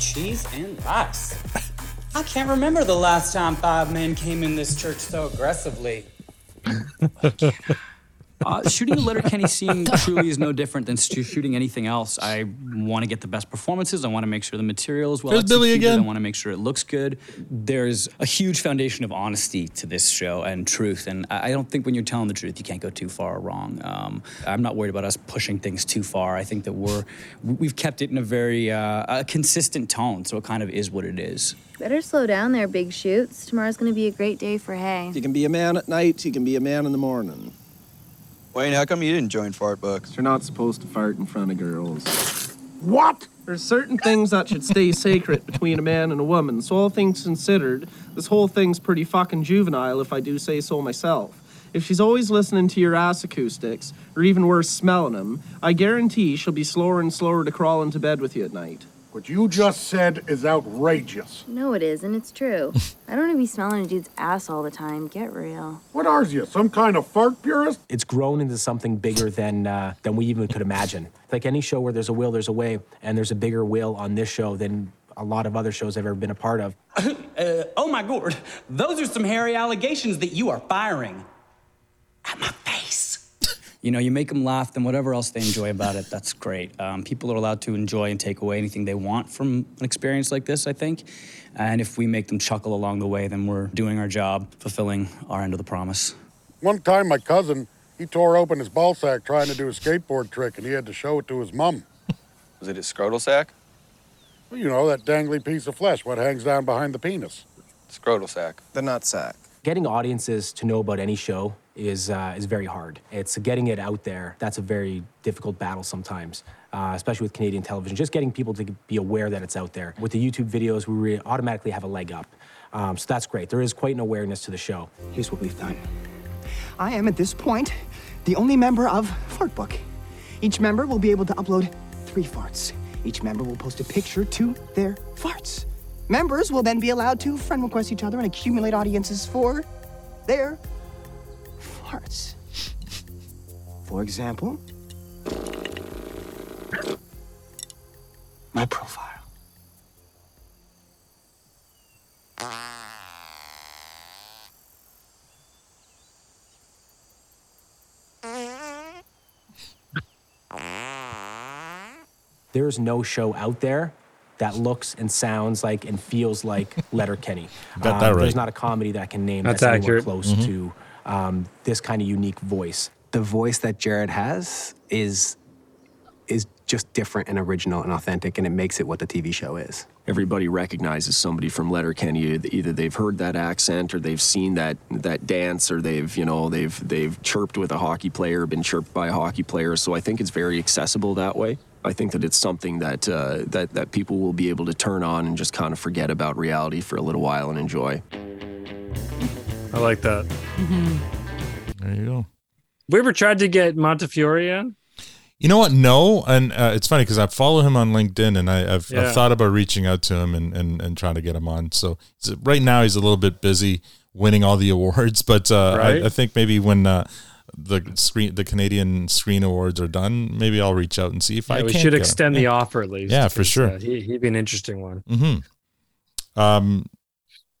Cheese and rice. I can't remember the last time five men came in this church so aggressively. [LAUGHS] Uh, shooting a Letterkenny scene [LAUGHS] truly is no different than sh- shooting anything else. I want to get the best performances. I want to make sure the material is well There's Billy again. I want to make sure it looks good. There's a huge foundation of honesty to this show and truth. And I I don't think when you're telling the truth, you can't go too far wrong. Um, I'm not worried about us pushing things too far. I think that we're we've kept it in a very uh, a consistent tone, so it kind of is what it is. Better slow down there, big shoots. Tomorrow's gonna be a great day for hay. You can be a man at night, you can be a man in the morning. Wayne, how come you didn't join Fartbook? You're not supposed to fart in front of girls. What? There's certain things that should stay sacred between a man and a woman. So all things considered, this whole thing's pretty fucking juvenile if I do say so myself. If she's always listening to your ass acoustics, or even worse, smelling them, I guarantee she'll be slower and slower to crawl into bed with you at night. What you just said is outrageous. No, it isn't. It's true. [LAUGHS] I don't want to be smelling a dude's ass all the time. Get real. What are you, some kind of fart purist? It's grown into something bigger than uh, than we even could imagine. Like any show where there's a will, there's a way, and there's a bigger will on this show than a lot of other shows I've ever been a part of. [COUGHS] Uh, oh my god, those are some hairy allegations that you are firing. You know, you make them laugh, then whatever else they enjoy about it, that's great. Um, people are allowed to enjoy and take away anything they want from an experience like this, I think. And if we make them chuckle along the way, then we're doing our job, fulfilling our end of the promise. One time, my cousin, he tore open his ball sack trying to do a skateboard trick, and he had to show it to his mom. Was it his scrotal sack? Well, you know, that dangly piece of flesh, what hangs down behind the penis. Scrotal sack. The nut sack. Getting audiences to know about any show is uh, is very hard. It's getting it out there. That's a very difficult battle sometimes, uh, especially with Canadian television. Just getting people to be aware that it's out there. With the YouTube videos, we re- automatically have a leg up. Um, so that's great. There is quite an awareness to the show. Here's what we've done. I am at this point the only member of Fartbook. Each member will be able to upload three farts. Each member will post a picture to their farts. Members will then be allowed to friend request each other and accumulate audiences for their farts. For example, my profile. There's no show out there that looks and sounds like and feels like [LAUGHS] Letterkenny. Got that Um, There's not a comedy that can name That's that's, anywhere accurate. close Mm-hmm. to um, this kind of unique voice. the voice that Jared has is is just different and original and authentic, and it makes it what the TV show is. Everybody recognizes somebody from Letterkenny. Either they've heard that accent, or they've seen that that dance, or they've you know they've they've chirped with a hockey player, been chirped by a hockey player. So I think it's very accessible that way. I think that it's something that uh, that that people will be able to turn on and just kind of forget about reality for a little while and enjoy. I like that. There you go. We ever tried to get Montefiore on? You know what? No, and uh, it's funny because I follow him on LinkedIn, and I, I've, Yeah. I've thought about reaching out to him and, and, and trying to get him on. So it's- right now he's a little bit busy winning all the [LAUGHS] awards, but uh, Right. I, I think maybe when uh, the screen the Canadian Screen Awards are done, maybe I'll reach out and see if I we can should get him. extend the Yeah. offer at least. Yeah, for sure. uh, he, he'd be an interesting one. hmm Um,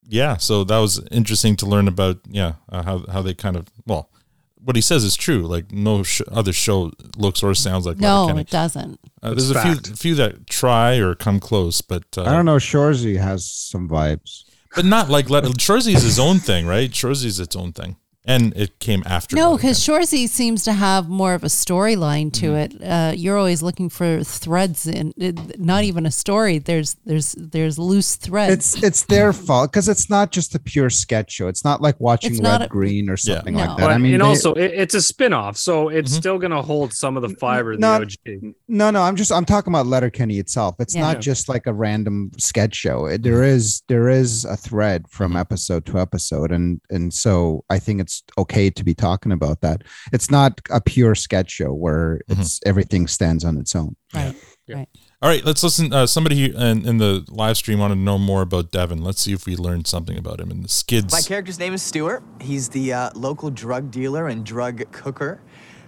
yeah. So that was interesting to learn about. Yeah, uh, how how they kind of well, what he says is true. Like no sh- other show looks or sounds like No, Letterkenny. it doesn't. Uh, there's It's a few fact. few that try or come close, but uh, I don't know. Shoresy has some vibes. But not like let Shoresy is his own thing, right? Shoresy is its own thing. And it came after. No, because Shoresy seems to have more of a storyline to Mm-hmm. it. Uh, you're always looking for threads in it, not even a story. There's there's there's loose threads. It's it's their fault because it's not just a pure sketch show. It's not like watching It's Red a- Green or something like that. But- I mean, and they- also it, it's a spin-off, so it's Mm-hmm. still gonna hold some of the fiber of Not- the OG. No, no, I'm just I'm talking about Letterkenny itself. It's Yeah. not Yeah. just like a random sketch show. It- There is there is a thread from episode to episode, and and so I think it's okay to be talking about that. It's not a pure sketch show where it's everything stands on its own. Right. Right. All right, let's listen. Uh, somebody in, in the live stream wanted to know more about Devin. Let's see if we learned something about him in the skids. My character's name is Stewart. He's the uh, local drug dealer and drug cooker.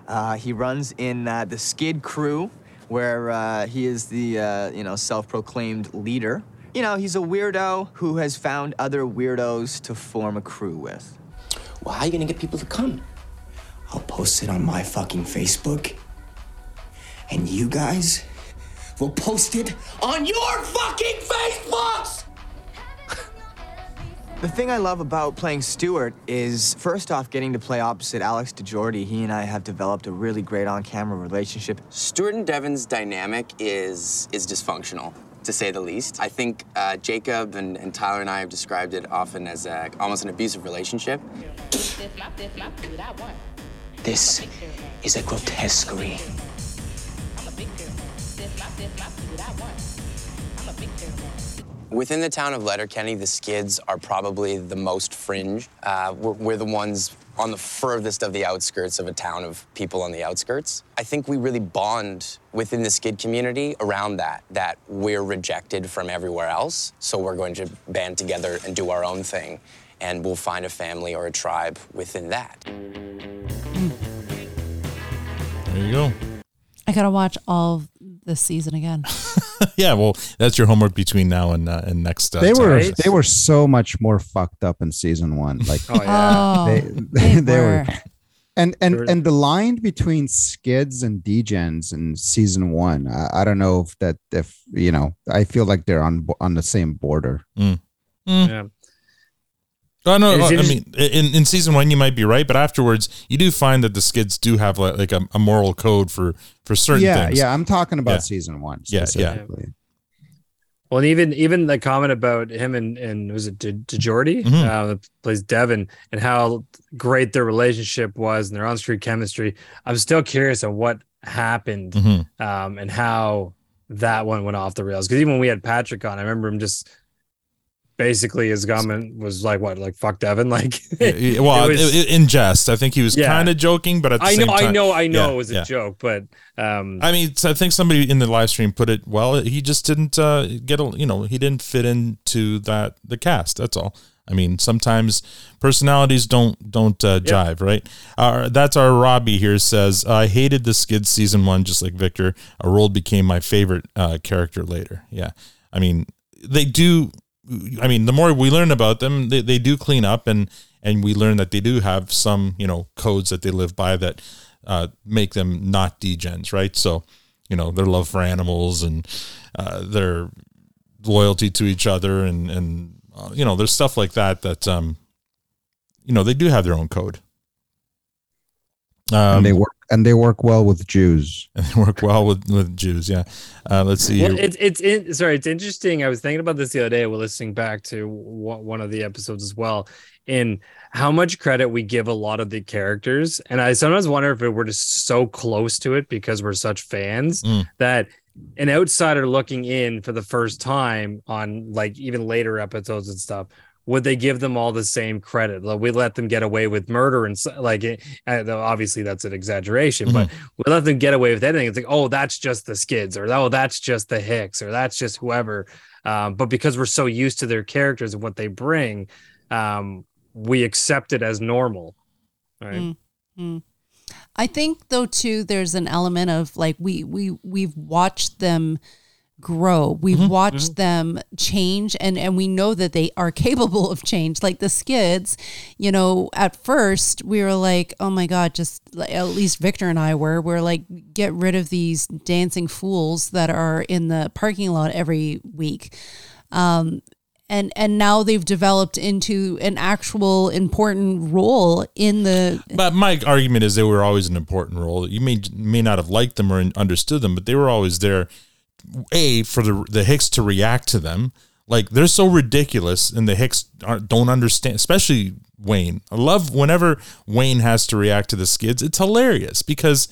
Uh, he runs in uh, the Skid Crew, where uh, he is the uh, you know self-proclaimed leader. You know, he's a weirdo who has found other weirdos to form a crew with. Well, how are you gonna get people to come? I'll post it on my fucking Facebook. And you guys will post it on your fucking Facebooks! [LAUGHS] The thing I love about playing Stewart is, first off, getting to play opposite Alex DeJordy. He and I have developed a really great on-camera relationship. Stewart and Devin's dynamic is is dysfunctional, to say the least. I think uh, Jacob and, and Tyler and I have described it often as a, almost an abusive relationship. This is a grotesquerie. Within the town of Letterkenny, the Skids are probably the most fringe. Uh, we're, we're the ones on the furthest of the outskirts of a town of people on the outskirts. I think we really bond within the Skid community around that, that we're rejected from everywhere else, so we're going to band together and do our own thing, and we'll find a family or a tribe within that. There you go. I gotta watch all this season again. [LAUGHS] yeah, well, that's your homework between now and uh, and next. Uh, they were time. they were so much more fucked up in season one. Like Oh, yeah. they, Oh, they, they [LAUGHS] they were. were. And and Sure. and the line between skids and degens in season one, I, I don't know if that if you know, I feel like they're on on the same border. Mm. Mm. Yeah. Oh no! I mean, in, in season one, you might be right, but afterwards, you do find that the skids do have like, like a, a moral code for for certain yeah, things. yeah. I'm talking about Yeah. season one Yeah, yeah. Well, and even even the comment about him and and was it De, DeJordy Mhm. uh, that plays Devin and how great their relationship was and their on-screen chemistry. I'm still curious on what happened Mhm. um, and how that one went off the rails. Because even when we had Patrick on, I remember him just basically his comment was like what like fuck Devin [LAUGHS] like Yeah, well, was- in jest, I think he was Yeah. kind of joking, but at the I same know time, I know I know Yeah, it was a joke but um I mean, I think somebody in the live stream put it well. He just didn't uh, get a, you know, he didn't fit into that the cast. That's all. I mean, sometimes personalities don't don't uh, jive, right? Uh, that's our Robbie here says I hated the Skid season one, just like Victor. A role became my favorite uh, character later. Yeah, I mean, they do. I mean, the more we learn about them, they, they do clean up, and and we learn that they do have some you know codes that they live by that uh, make them not degens, right? So, you know, their love for animals and uh, their loyalty to each other, and and uh, you know, there's stuff like that that um, you know, they do have their own code. Um, and they work and they work well with Jews. [LAUGHS] and they work well with with Jews. Yeah. Uh, let's see Well, it's it's in, sorry, it's interesting. I was thinking about this the other day while listening back to one one of the episodes as well, in how much credit we give a lot of the characters, and I sometimes wonder if we're just so close to it because we're such fans Mm. that an outsider looking in for the first time on like even later episodes and stuff. Would they give them all the same credit? Like we let them get away with murder and like it, uh, obviously that's an exaggeration, but we let them get away with anything. It's like, oh, that's just the skids, or oh, that's just the Hicks, or that's just whoever. Um, but because we're so used to their characters and what they bring, um, we accept it as normal. Right. Mm, mm. I think though too, there's an element of like we we we've watched them grow. We've Mm-hmm, watched them change and and we know that they are [LAUGHS] capable of change. Like the skids, you know, at first we were like, "Oh my god, just at least Victor and I were, we're like get rid of these dancing fools that are in the parking lot every week." Um and and now they've developed into an actual important role in the But my argument is they were always an important role. You may may not have liked them or understood them, but they were always there. A for the the Hicks to react to them. Like they're so ridiculous, and the Hicks aren't, don't understand, especially Wayne. I love whenever Wayne has to react to the skids. It's hilarious because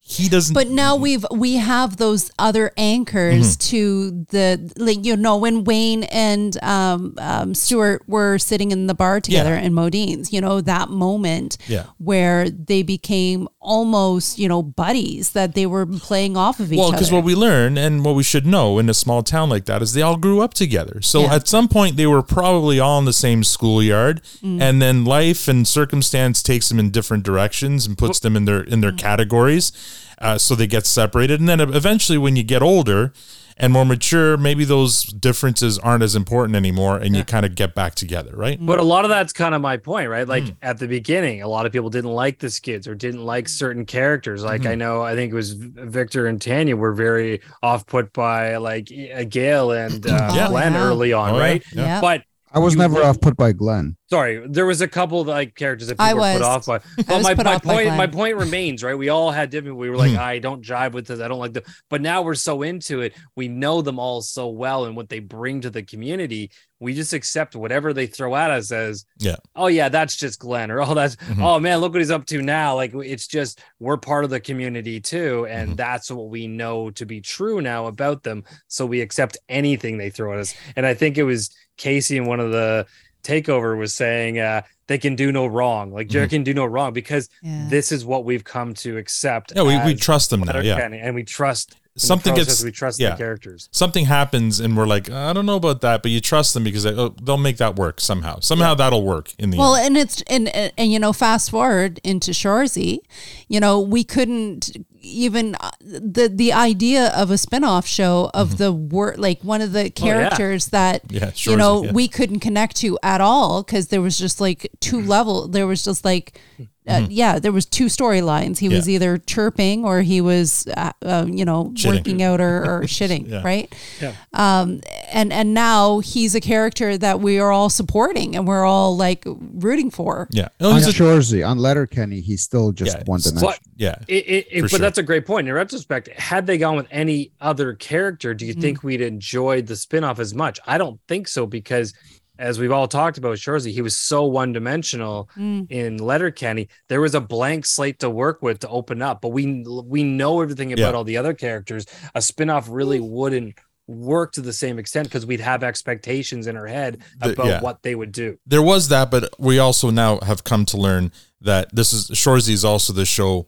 he doesn't. but now we've we have those other anchors Mhm. to the like you know when Wayne and um, um Stewart were sitting in the bar together Yeah. in Modine's you know that moment Yeah. where they became almost you know buddies that they were playing off of each well, other Well, because what we learn and what we should know in a small town like that is they all grew up together. So Yeah. at some point they were probably all in the same schoolyard, Mm. and then life and circumstance takes them in different directions and puts them in their in Mm. their categories. Uh, so they get separated, and then eventually, when you get older and more mature, maybe those differences aren't as important anymore, and you kind of get back together, right? But a lot of that's kind of my point, right? Like at the beginning, a lot of people didn't like the skids or didn't like certain characters. Like I Mhm. know, I think it was Victor and Tanya were very off put by like uh, Gail and [CLEARS THROAT] uh, Yeah. Glenn yeah. early on, Oh, right? Yeah. Yeah. But I was you never off put by Glenn. Sorry, there was a couple like characters that I people were put off by. [LAUGHS] But my, my point, my point remains, right? We all had different. We were like, I don't jive with this. I don't like them. But now we're so into it. We know them all so well and what they bring to the community. We just accept whatever they throw at us as, Yeah. oh yeah, that's just Glenn, or oh that's Mhm. oh man, look what he's up to now. Like it's just we're part of the community too, and that's what we know to be true now about them. So we accept anything they throw at us. And I think it was Casey in one of the takeover was saying uh they can do no wrong. Like Jared can do no wrong because this is what we've come to accept Yeah, we- we trust them now, yeah. And we trust in the something process, gets we trust yeah. the characters Something happens, and we're like, I don't know about that, but you trust them because they, oh, they'll make that work somehow. Somehow that'll work in the Well, end. and it's and, and and you know, fast forward into Shoresy, you know, we couldn't even uh, the the idea of a spin-off show of the word like one of the characters that Mm-hmm. Yeah, you know yeah. we couldn't connect to at all because there was just like two level there was just like uh, Mhm. yeah there was two storylines he was either chirping or he was uh, uh, you know Shitting. working out or, or [LAUGHS] shitting Yeah. right Yeah. um and and now he's a character that we are all supporting and we're all like rooting for yeah. on Shoresy, on Letterkenny, he's still just one dimension. But yeah, it, it, it- but sure. that's a great point. In retrospect, had they gone with any other character, do you Mm-hmm. think we'd enjoyed the spinoff as much? I don't think so because, as we've all talked about, Shoresy, he was so one dimensional Mm. in Letterkenny. There was a blank slate to work with to open up, but we we know everything about Yeah. all the other characters. A spinoff really wouldn't work to the same extent because we'd have expectations in our head The- about yeah. what they would do. there was that, but we also now have come to learn that this is Shoresy is also the show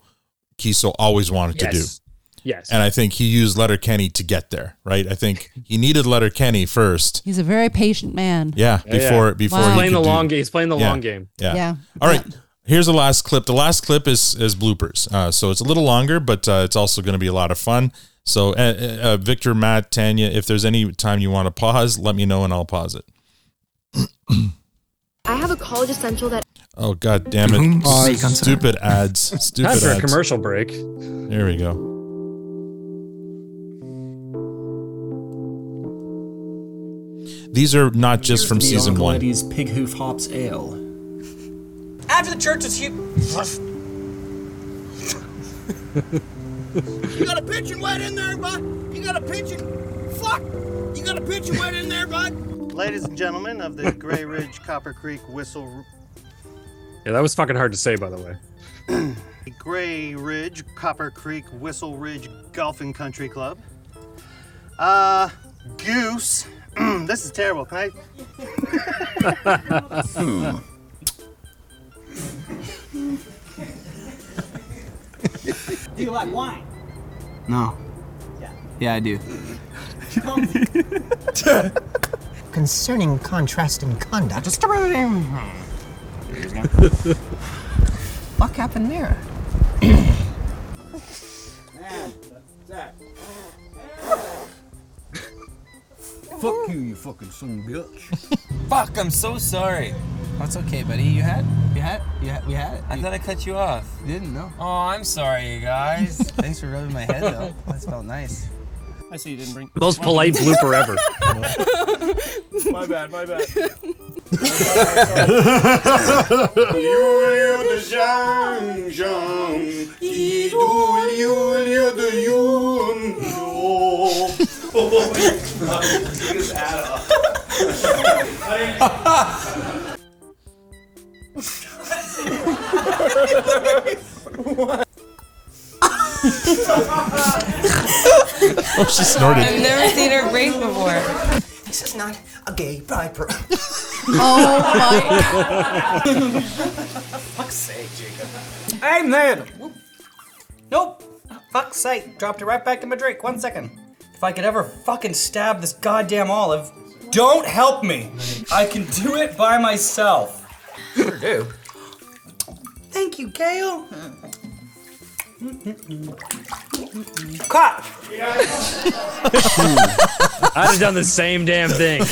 Keeso always wanted to do. Yes. Yes. And I think he used Letterkenny to get there, right? I think he needed Letterkenny first. he's a very patient man Yeah, Yeah, before yeah. before He's he playing could the do- long game. He's playing the Yeah. long game. Yeah. Yeah. All right. Here's the last clip. The last clip is is bloopers. Uh, so it's a little longer, but uh, it's also going to be a lot of fun. So, uh, uh, Victor, Matt, Tanya, if there's any time you want to pause, let me know and I'll pause it. I have a college essential that Oh God damn it! Stupid ads. [LAUGHS] Stupid Time for a commercial break. There we go. These are not just from season one. Lady's Pig Hoof Hops Ale. After the church is here. You got a pitching wet in there, bud? You got a pitching? Fuck! You got a pitching wet in there, bud? Ladies and gentlemen of the Gray Ridge Copper Creek Whistle Yeah, that was fucking hard to say, by the way. [CLEARS THROAT] Gray Ridge Copper Creek Whistle Ridge Golfing Country Club. Uh, Goose. Mm, this is terrible. Can I? Hmm. Do you like wine? No. Yeah, I do. Concerning contrasting conduct. Just hmm. What happened there? Fuck you, you fucking son of a bitch. [LAUGHS] Fuck, I'm so sorry. That's okay, buddy. You had, you had, you had, we had it. I thought I cut you off. You didn't know. Oh, I'm sorry, you guys. [LAUGHS] Thanks for rubbing my head though. That felt nice. I see you didn't bring. Most polite blooper ever. [LAUGHS] my bad. My bad. Oh, my God! Oh, she snorted. I've never seen her break before. This is not a gay pride parade. [LAUGHS] Oh my [LAUGHS] god. Fuck's sake, Jacob. Hey, man! Nope. Fuck's sake. Dropped it right back in my drink. One second. If I could ever fucking stab this goddamn olive, don't help me. I can do it by myself. Sure do. Thank you, Gail. Cut! I'd have done the same damn thing.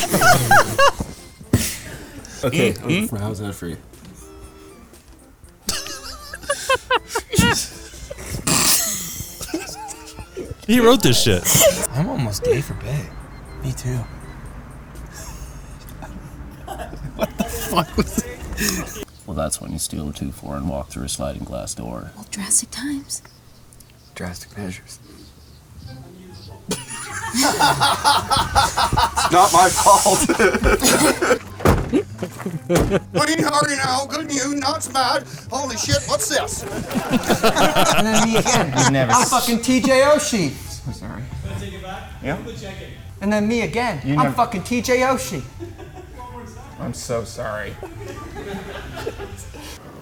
Okay, Mm, mm. how's that for you? [LAUGHS] He wrote this shit. [LAUGHS] I'm almost gay for bed. Me too. [LAUGHS] what the fuck was that? Well, that's when you steal a 2-4 and walk through a sliding glass door. Well, drastic times. Drastic measures. [LAUGHS] It's not my fault. Clean hardy now, good you, not bad. Holy shit, what's this? and then me again. You [LAUGHS] never I'm s- fucking TJ Oshie. I'm sorry. Can take it back? Yeah. And then me again. You I'm never- fucking TJ Oshie. I'm so sorry.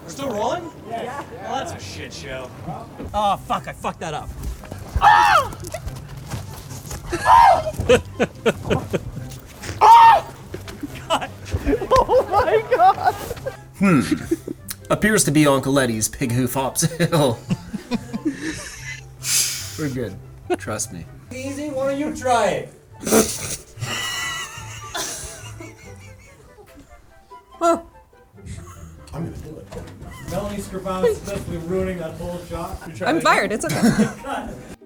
Still rolling? Yeah. Well, that's a shit show. Oh, fuck, I fucked that up. Oh [LAUGHS] my god! Hmm. Appears to be Uncle Eddie's pig hoof hops hill. [LAUGHS] We're good. Trust me. Easy, why don't you try it? I'm gonna do it. Melanie Scrofano Smith, we're ruining that whole shot. I'm fired. It's okay. [LAUGHS] [LAUGHS]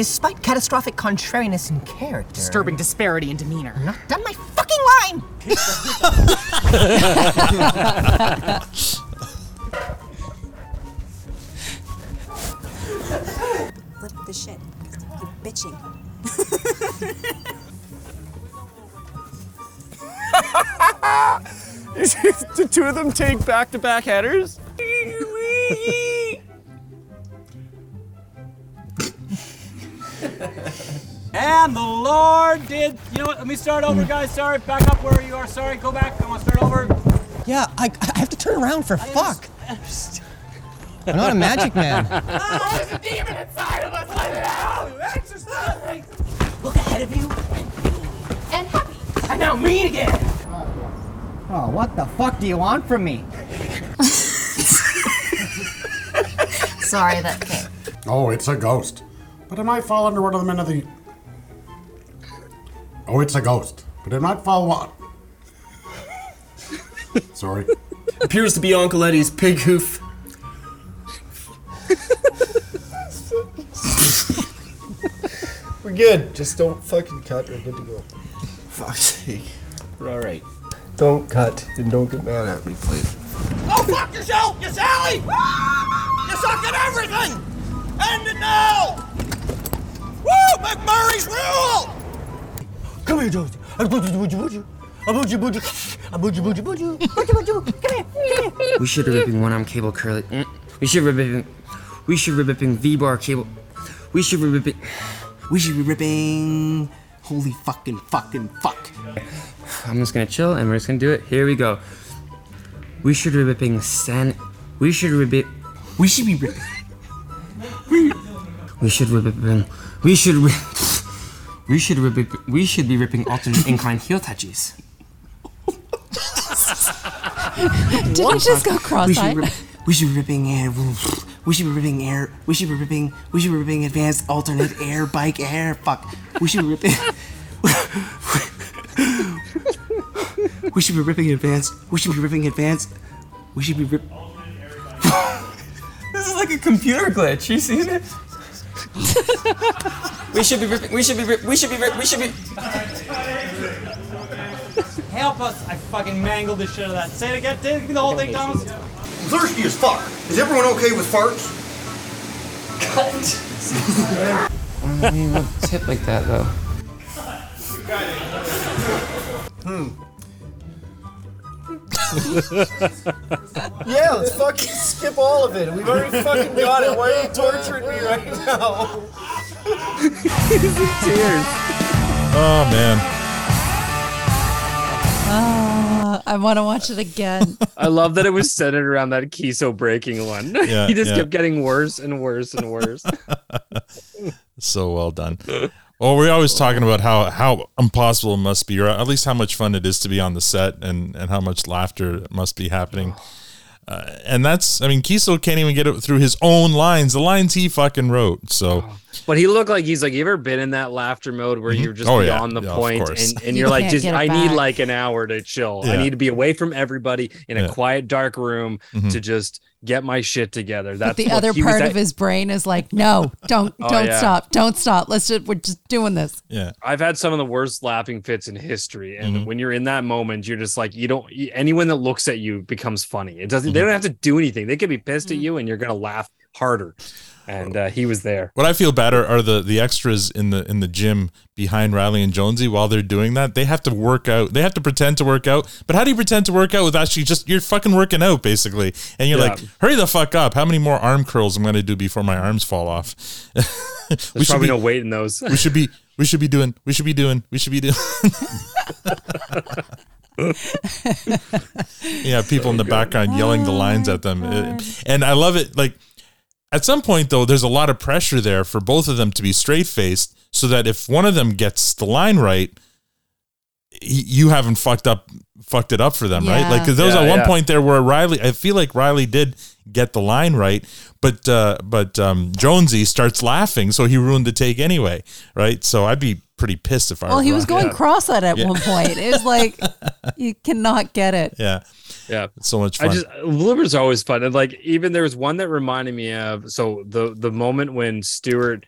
Despite catastrophic contrariness in character, Disturbing disparity in demeanor. not done my fucking line. Flip the shit. You're bitching. [LAUGHS] Did two of them take back-to-back headers? [LAUGHS] And the Lord did. You know what? Let me start over, hmm. guys. Sorry, back up where you are. Sorry, go back. I want to start over. Yeah, I, I have to turn around for fuck. I'm not a magic man. [LAUGHS] Oh, there's a demon inside of us. Let it out. Exercise. Look ahead of you. And happy. And now me again. Oh, what the fuck do you want from me? [LAUGHS] Sorry, that came. Oh, it's a ghost. But it might fall under one of the men of the. Oh, it's a ghost. But it might follow on. Sorry. Appears to be Uncle Eddie's pig hoof. We're good. Just don't fucking cut. We're good to go. Fuck's sake. We're alright. Don't cut and don't get mad at me, please. Go fuck yourself, you Sally! You suck at everything! End it now! Woo! McMurray's rule! Come here, Josie. Boogie. Boogie boogie. Come here. Come here. We should be ripping one arm cable curly. Mm. We should be ripping. We should be ripping V bar cable. We should be ripping. We should be ripping. Holy fucking fucking fuck. I'm just gonna chill and we're just gonna do it. Here we go. We should be ripping san. We should it. We should be ripping. We should rip ripping. We should rip. We should rip. We should be ripping alternate incline heel touches. Did I just go We cross-eyed? should, rip, we should be ripping air. We should be ripping air. We should be ripping. We should be ripping advanced alternate air bike air. Fuck. We should be ripping. we should be ripping advanced. We should be ripping advanced. We should be rip. This is like a computer glitch. You seen it? We should be ripping. We should be. Rip, we should be. Rip, we should be. [LAUGHS] Help us! I fucking mangled the shit out of that. Say it again. Say the whole thing, Thomas. I'm thirsty as fuck. Is everyone okay with farts? [LAUGHS] I mean, a tip like that though. Hmm. [LAUGHS] yeah, let's fucking skip all of it. We've already fucking got it. Why are you torturing me right now? [LAUGHS] He's in tears. Oh man. Ah, I want to watch it again. [LAUGHS] I love that it was centered around that Keeso breaking one. Yeah, he just yeah. kept getting worse and worse and worse. So well done. Well, we're always talking about how how impossible it must be, or at least how much fun it is to be on the set, and and how much laughter must be happening. Uh, and that's, I mean, Keeso can't even get it through his own lines, the lines he fucking wrote. So, But he looked like he's like, you ever been in that laughter mode where you're just Oh, yeah. beyond the Yeah, of point course. and, and You you're like, just get it I need like an hour to chill. I need to be away from everybody in a Yeah. quiet, dark room Mhm. to just get my shit together. That's But the other part at- of his brain is like, no, don't, Oh, don't yeah. stop, don't stop. Let's just, we're just doing this. yeah. I've had some of the worst laughing fits in history, and Mhm. when you're in that moment, you're just like you don't. Anyone that looks at you becomes funny. It doesn't. Mm-hmm. They don't have to do anything. They could be pissed at you, and you're gonna laugh harder. And uh, he was there. What I feel bad are, are the the extras in the in the gym behind Riley and Jonesy while they're doing that. They have to work out. They have to pretend to work out. But how do you pretend to work out with actually just you're fucking working out basically? And you're Yeah. like, hurry the fuck up! How many more arm curls am I'm gonna do before my arms fall off? [LAUGHS] There's probably no weight in those. we should be we should be doing we should be doing we should be doing. [LAUGHS] yeah, people in the background yelling the lines at them, It- and I love it. Like at some point though, there's a lot of pressure there for both of them to be straight faced, so that if one of them gets the line right, you haven't fucked up fucked it up for them, right? Like Like 'cause there was Yeah, at one yeah. point there where Riley, I feel like Riley did get the line right, but uh, but um, Jonesy starts laughing, so he ruined the take anyway, right? So I'd be pretty pissed if I. Well, were he was Riley. going cross-eyed at Yeah. one point. It was like, [LAUGHS] you cannot get it. Yeah, Yeah. it's so much I just bloopers are always fun, and like even there was one that reminded me of so the the moment when Stewart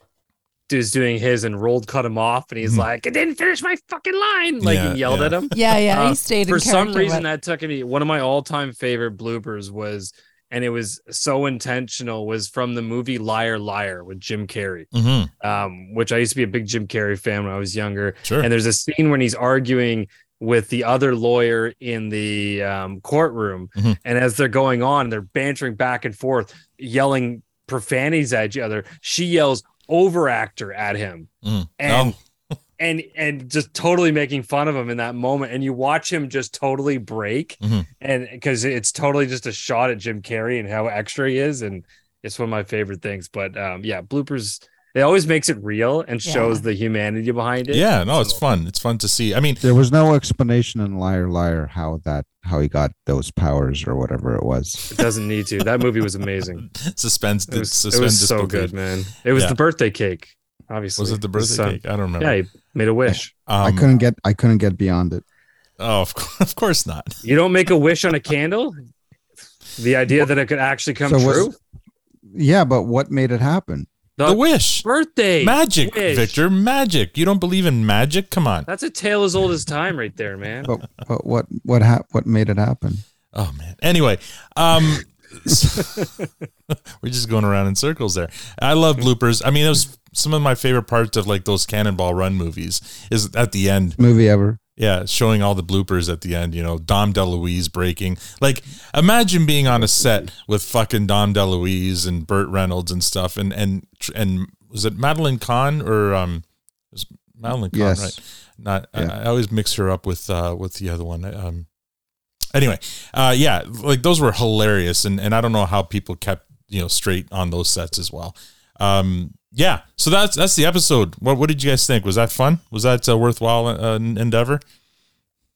is doing his and rolled cut him off, and he's Mhm. like, "I didn't finish my fucking line," like Yeah, and yelled yeah. at him. Yeah, yeah, he Uh, stayed in for some reason but- that took me one of my all-time favorite bloopers was and it was so intentional was from the movie liar liar with jim carrey Mhm. um, which i used to be a big jim carrey fan when i was younger Sure. and there's a scene when he's arguing with the other lawyer in the um, courtroom Mhm. and as they're going on they're bantering back and forth yelling profanities at each other she yells over actor at him Mm. and Oh. [LAUGHS] and and just totally making fun of him in that moment and you watch him just totally break Mhm. and because it's totally just a shot at jim carrey and how extra he is and it's one of my favorite things but um yeah bloopers it always makes it real and shows the humanity behind it yeah, no, it's fun. It's fun to see. I mean, There was no explanation in Liar Liar how that how he got those powers or whatever it was. it doesn't need to that movie was amazing [LAUGHS] suspense. it was, it suspense was so good man it was Yeah. the birthday cake obviously Was it the birthday son. cake? I don't remember. yeah he made a wish I Um, couldn't get I couldn't get beyond it. Oh, of course, [LAUGHS] of course not. you don't make a wish on a candle the idea that it could actually come So what's- true Yeah, but what made it happen? The wish, birthday magic, wish. Victor, magic. You don't believe in magic? Come on. That's a tale as old as time, right there, man. But but what what hap- what made it happen? Oh man. Anyway, um, [LAUGHS] we're just going around in circles there. I love bloopers. I mean, it was some of my favorite parts of like those Cannonball Run movies is at the end. Movie ever? Yeah, showing all the bloopers at the end, you know, Dom DeLuise breaking. Like, imagine being on a set with fucking Dom DeLuise and Burt Reynolds and stuff, and and and was it Madeline Kahn or um, was Madeline Kahn, Yes. right? Not, I, I always mix her up with uh with the other one. Um, anyway, uh, yeah, like those were hilarious, and and I don't know how people kept you know straight on those sets as well. Um, yeah, so that's that's the episode. What what did you guys think? Was that fun? Was that a worthwhile uh, endeavor?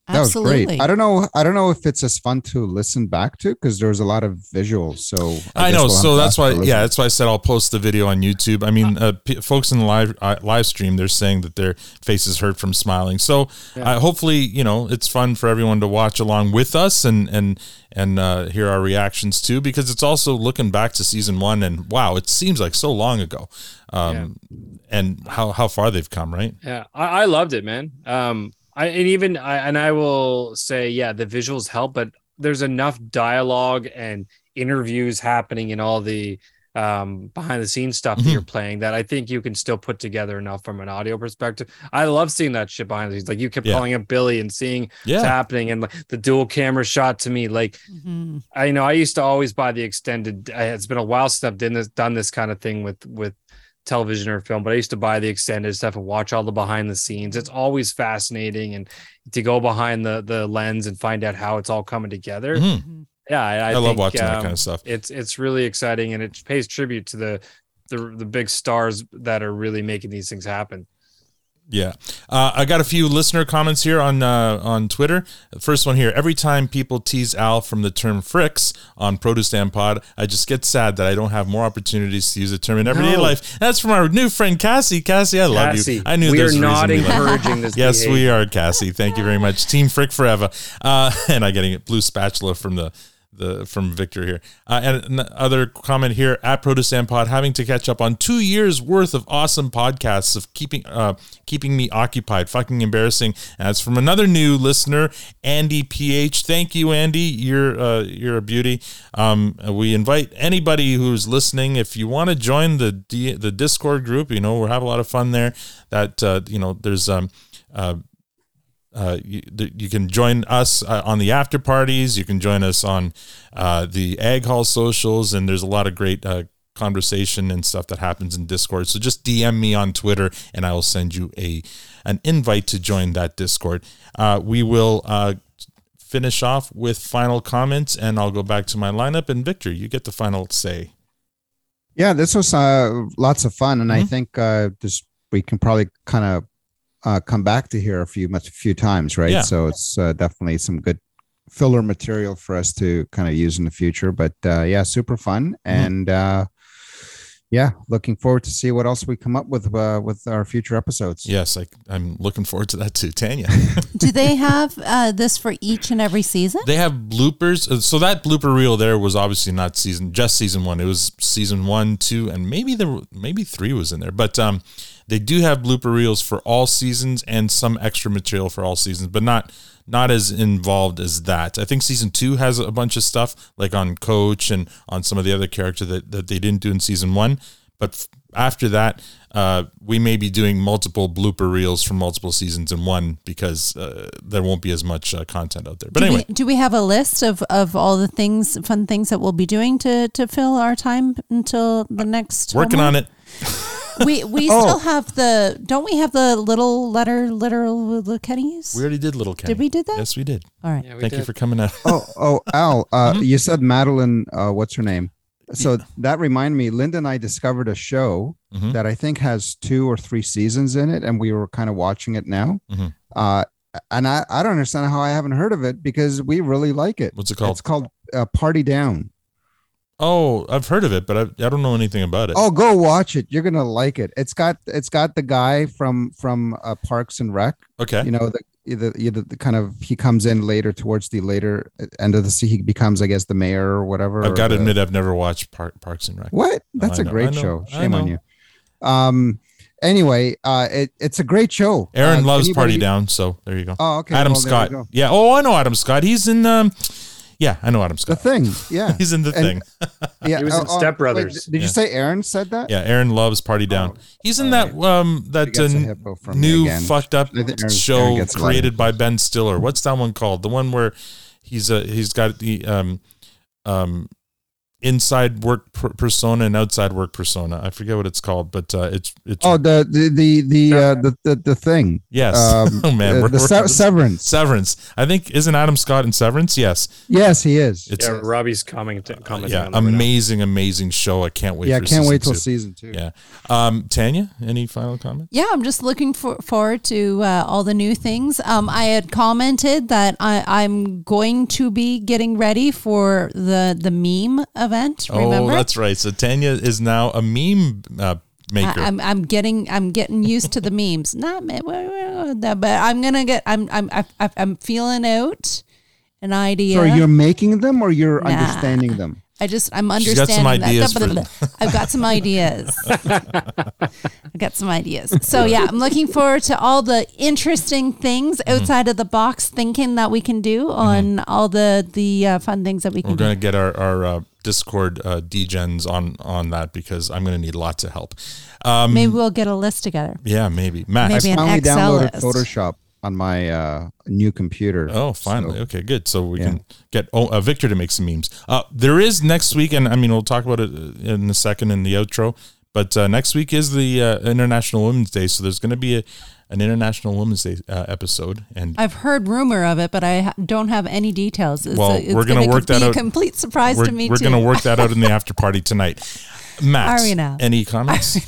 That was Absolutely. great. I don't know. I don't know if it's as fun to listen back to because there was a lot of visuals. So I, guess know, we'll so that's why. for a listen. Yeah, that's why I said I'll post the video on YouTube. I mean, uh, p- folks in the live uh, live stream, they're saying that their faces hurt from smiling. So uh, hopefully, you know, it's fun for everyone to watch along with us and and and uh, hear our reactions too, because it's also looking back to season one and wow, it seems like so long ago, um, and how how far they've come, right? Yeah, I, I loved it, man. Um, I and even I and I will say, yeah, the visuals help, but there's enough dialogue and interviews happening in all the um behind the scenes stuff that Mhm. you're playing that I think you can still put together enough from an audio perspective. I love seeing that shit behind the scenes. Like you kept Yeah. calling up Billy and seeing Yeah. what's happening and like the dual camera shot to me. Like Mm-hmm. I know I used to always buy the extended. It's been a while since I've done this done this kind of thing with with television or film, but I used to buy the extended stuff and watch all the behind the scenes. It's always fascinating and to go behind the the lens and find out how it's all coming together. Mhm. Yeah, I, I, I love think, watching that um, kind of stuff. It's it's really exciting and it pays tribute to the the the big stars that are really making these things happen. Yeah, uh, I got a few listener comments here on uh, on Twitter. The first one here: Every time people tease Al from the term "fricks" on Produce Stand Pod, I just get sad that I don't have more opportunities to use the term in everyday No. life. That's from our new friend Cassie. Cassie, I love Cassie, you. I knew we there's are a not reason we love you. encouraging this [LAUGHS] Yes, we are, Cassie. Thank you very much, Team Frick forever. Uh, [LAUGHS] and I getting a blue spatula from the. The, from Victor here, uh, and another comment here at Produce Stand Pod, having to catch up on two years worth of awesome podcasts of keeping uh, keeping me occupied. Fucking embarrassing. That's from another new listener, Andy PH. Thank you, Andy. You're uh, you're a beauty. Um, we invite anybody who's listening if you want to join the D- the Discord group. You know, we have a lot of fun there. That uh, you know, there's um. Uh, uh, you, you can join us uh, on the after parties. You can join us on uh, the Ag Hall socials, and there's a lot of great uh, conversation and stuff that happens in Discord. So just DM me on Twitter, and I will send you a an invite to join that Discord. Uh, we will uh, finish off with final comments, and I'll go back to my lineup. And Victor, you get the final say. Yeah, this was uh, lots of fun, and I Mm-hmm. think uh, this we can probably kind of uh, come back to here a few much few times, right? Yeah. So it's uh, definitely some good filler material for us to kind of use in the future. But uh, yeah, super fun, Mm-hmm. and uh, yeah, looking forward to see what else we come up with uh, with our future episodes. Yes, I, I'm looking forward to that too, Tanya. [LAUGHS] Do they have uh, this for each and every season? They have bloopers. Uh, So that blooper reel there was obviously not season, just season one. It was season one, two, and maybe there, maybe three was in there. But um, they do have blooper reels for all seasons and some extra material for all seasons, but not not as involved as that. I think season two has a bunch of stuff like on Coach and on some of the other character that that they didn't do in season one. But f- after that, uh, we may be doing multiple blooper reels from multiple seasons in one because uh, there won't be as much uh, content out there. But do anyway, we, do we have a list of, of all the things, fun things that we'll be doing to, to fill our time until the next? working on it. [LAUGHS] We we Oh. still have the. Don't we have the little letter literal the kennies? We already did Little Kenny. Did we do that? Yes, we did. All right. Thank you for coming out. oh, oh, Al, uh, Mm-hmm. you said Madeline. Uh, what's her name? So that reminded me. Linda and I discovered a show Mhm. that I think has two or three seasons in it, and we were kind of watching it now. Mhm. Uh, and I, I don't understand how I haven't heard of it because we really like it. What's it called? It's called uh, Party Down. Oh, I've heard of it, but I, I don't know anything about it. Oh, go watch it. You're gonna like it. It's got it's got the guy from from uh, Parks and Rec. Okay. You know the the, the the kind of he comes in later towards the later end of the sea. He becomes, I guess, the mayor or whatever. I've got to admit, I've never watched Park, Parks and Rec. What? That's I a know, great know, show. Shame on you. Um. Anyway, uh, it, it's a great show. Aaron Uh, loves Party Down, so there you go. Oh, okay. Adam Well, Scott. Yeah. Oh, I know Adam Scott. He's in. Um, yeah, I know Adam The Scott. The thing. Yeah. [LAUGHS] He's in the And- thing. [LAUGHS] Yeah. He was in oh, oh, Step wait, Brothers. did you say Aaron said that? Yeah, Aaron loves Party Down. He's in that um that uh, hippo from me new fucked up Aaron- Aaron show gets created by Ben Stiller. What's that one called? The one where he's uh, he's got the um um inside work per- persona and outside work persona. I forget what it's called, but uh, it's it's Oh, the the the the uh, the, the the thing. yes. Um, [LAUGHS] oh man, uh, we're- the se- severance. Severance. I think isn't Adam Scott in Severance? Yes. Yes, he is. It's yeah, Robbie's commenting. commenting yeah, on that right amazing, amazing show. I can't wait. Yeah, for can't season wait till two. season two. Yeah. Um, Tanya, any final comment? Yeah, I'm just looking for, forward to uh, all the new things. Um, I had commented that I, I'm going to be getting ready for the the meme event. Remember? Oh, that's right. So Tanya is now a meme uh, maker. I, am I'm getting I'm getting used to the memes. Not me- but I'm gonna get I'm I'm I- I'm feeling out an idea. So you're making them or you're Nah. understanding them? I just I'm She's got understanding some ideas that. for- I've got some ideas. [LAUGHS] I've got some ideas. So yeah, I'm looking forward to all the interesting things Mm-hmm. outside of the box thinking that we can do on all the the uh, fun things that we can We're do. going to get our our uh, Discord uh, degens on on that because I'm going to need lots of help. Um, Maybe we'll get a list together. yeah, maybe Matt. Maybe I an finally Excel downloaded list. Photoshop on my uh, new computer. Oh, finally. So- okay, good. So we Yeah. can get oh, uh, Victor to make some memes. Uh, there is next week, and I mean, we'll talk about it uh, in a second in the outro. But uh, next week is the uh, International Women's Day, so there's going to be a, an International Women's Day uh, episode, and I've heard rumor of it, but I ha- don't have any details. It's well, a, it's we're going to work that be out. A complete surprise we're, to me We're too. going to work that out in the [LAUGHS] after party tonight. Matt, Arena. any comments?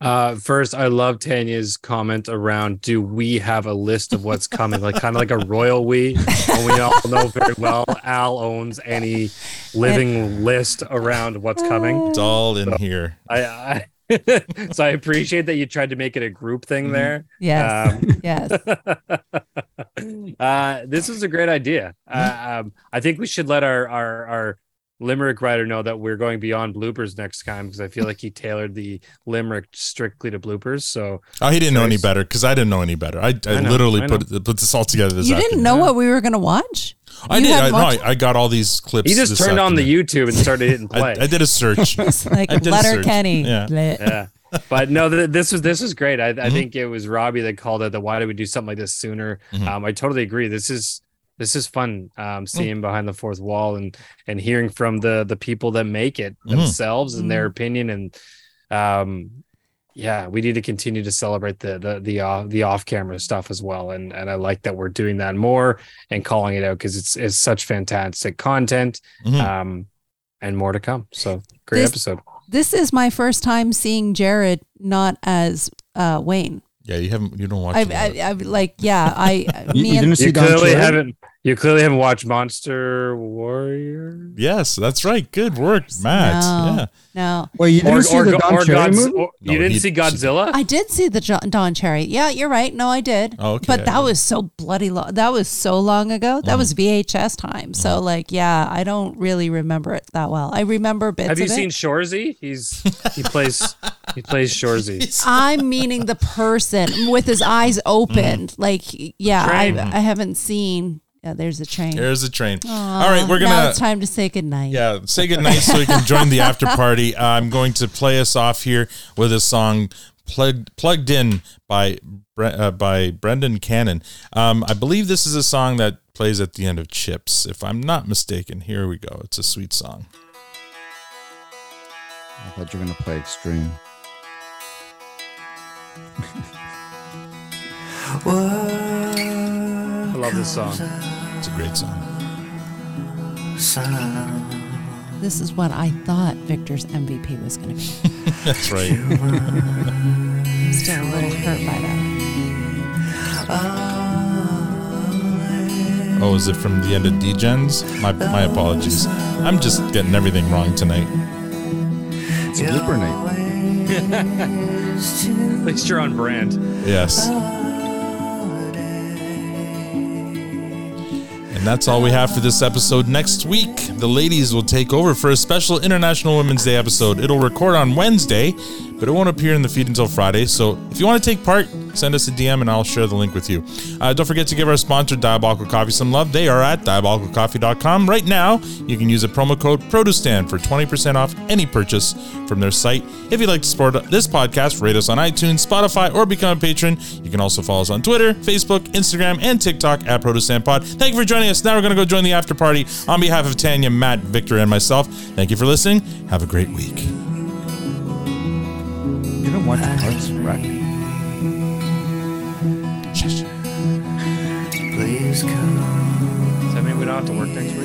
Uh, first, I love Tanya's comment around do we have a list of what's coming? Like kind of like a royal we. And we all know very well Al owns any living list around what's coming. It's all in So here. I, I [LAUGHS] so I appreciate that you tried to make it a group thing there. Yes. Um, [LAUGHS] yes. [LAUGHS] uh, this is a great idea. Uh, um, I think we should let our our our limerick writer know that we're going beyond bloopers next time because I feel like he tailored the limerick strictly to bloopers. So Oh, he didn't know any better because I didn't know any better. I, I, I know, literally I put put this all together this You afternoon. didn't know what we were going to watch? I You did. I, hadn't no, I, I got all these clips. he just this turned on the. YouTube and started hitting [LAUGHS] I, play. I did a search. [LAUGHS] Like I did a letter search. Kenny. [LAUGHS] Yeah. Yeah but no th- this was this was great i, I Mhm. think it was robbie that called it the why did we do something like this sooner Mhm. um i totally agree this is this is fun Mm. um seeing behind the fourth wall and and hearing from the the people that make it Mhm. themselves and Mm. their opinion and um yeah we need to continue to celebrate the the the, uh, the off camera stuff as well and and i like that we're doing that more and calling it out because it's it's such fantastic content Mhm. um and more to come so great This- episode This is my first time seeing Jared not as uh, Wayne. Yeah, you haven't. You don't watch. I, it a lot. I, I like, yeah, I, [LAUGHS] You- me you and didn't see you Don clearly Cherry? haven't you clearly haven't watched monster warrior yes, that's right. Good work, Matt. No. Yeah. no. Well, you didn't see the Don Cherry Godz- movie? or- you didn't he- see Godzilla? I did see the John, Don Cherry. Yeah, you're right. No, I did. Oh, okay. But that was so bloody long. That was so long ago. That Mm-hmm. was VHS time. So, like, yeah, I don't really remember it that well. I remember bits Have you of seen it. Shoresy? He's he plays [LAUGHS] he plays Shoresy. [LAUGHS] I'm meaning the person with his eyes opened. Like, yeah, I, I haven't seen. Yeah, there's a train. There's a train. Aw, All right, we're gonna. it's time to say goodnight. Yeah, say goodnight so you can join the after party. [LAUGHS] I'm going to play us off here with a song plugged plugged in by uh, by Brendan Cannon. Um, I believe this is a song that plays at the end of Chips, if I'm not mistaken. Here we go. It's a sweet song. I thought you were gonna play Extreme. I love this song. It's a great song. This is what I thought Victor's MVP was going to be. [LAUGHS] That's right. I'm still a little hurt by that. Oh, is it from the end of Degens? My my apologies. I'm just getting everything wrong tonight. It's a blooper night. At least you're on brand. Yes. And that's all we have for this episode. Next week, the ladies will take over for a special International Women's Day episode. It'll record on Wednesday, but it won't appear in the feed until Friday. So if you want to take part, send us a DM and I'll share the link with you. Uh, don't forget to give our sponsor, Diabolical Coffee, some love. They are at diabolicalcoffee.com. Right now, you can use a promo code PRODUSTAN for 20% off any purchase from their site. If you'd like to support this podcast, rate us on iTunes, Spotify, or become a patron. You can also follow us on Twitter, Facebook, Instagram, and TikTok at ProduceStandPod. Thank you for joining us. Now we're going to go You don't watch Parks and Rec? Please come. Does that mean we don't have to work next week?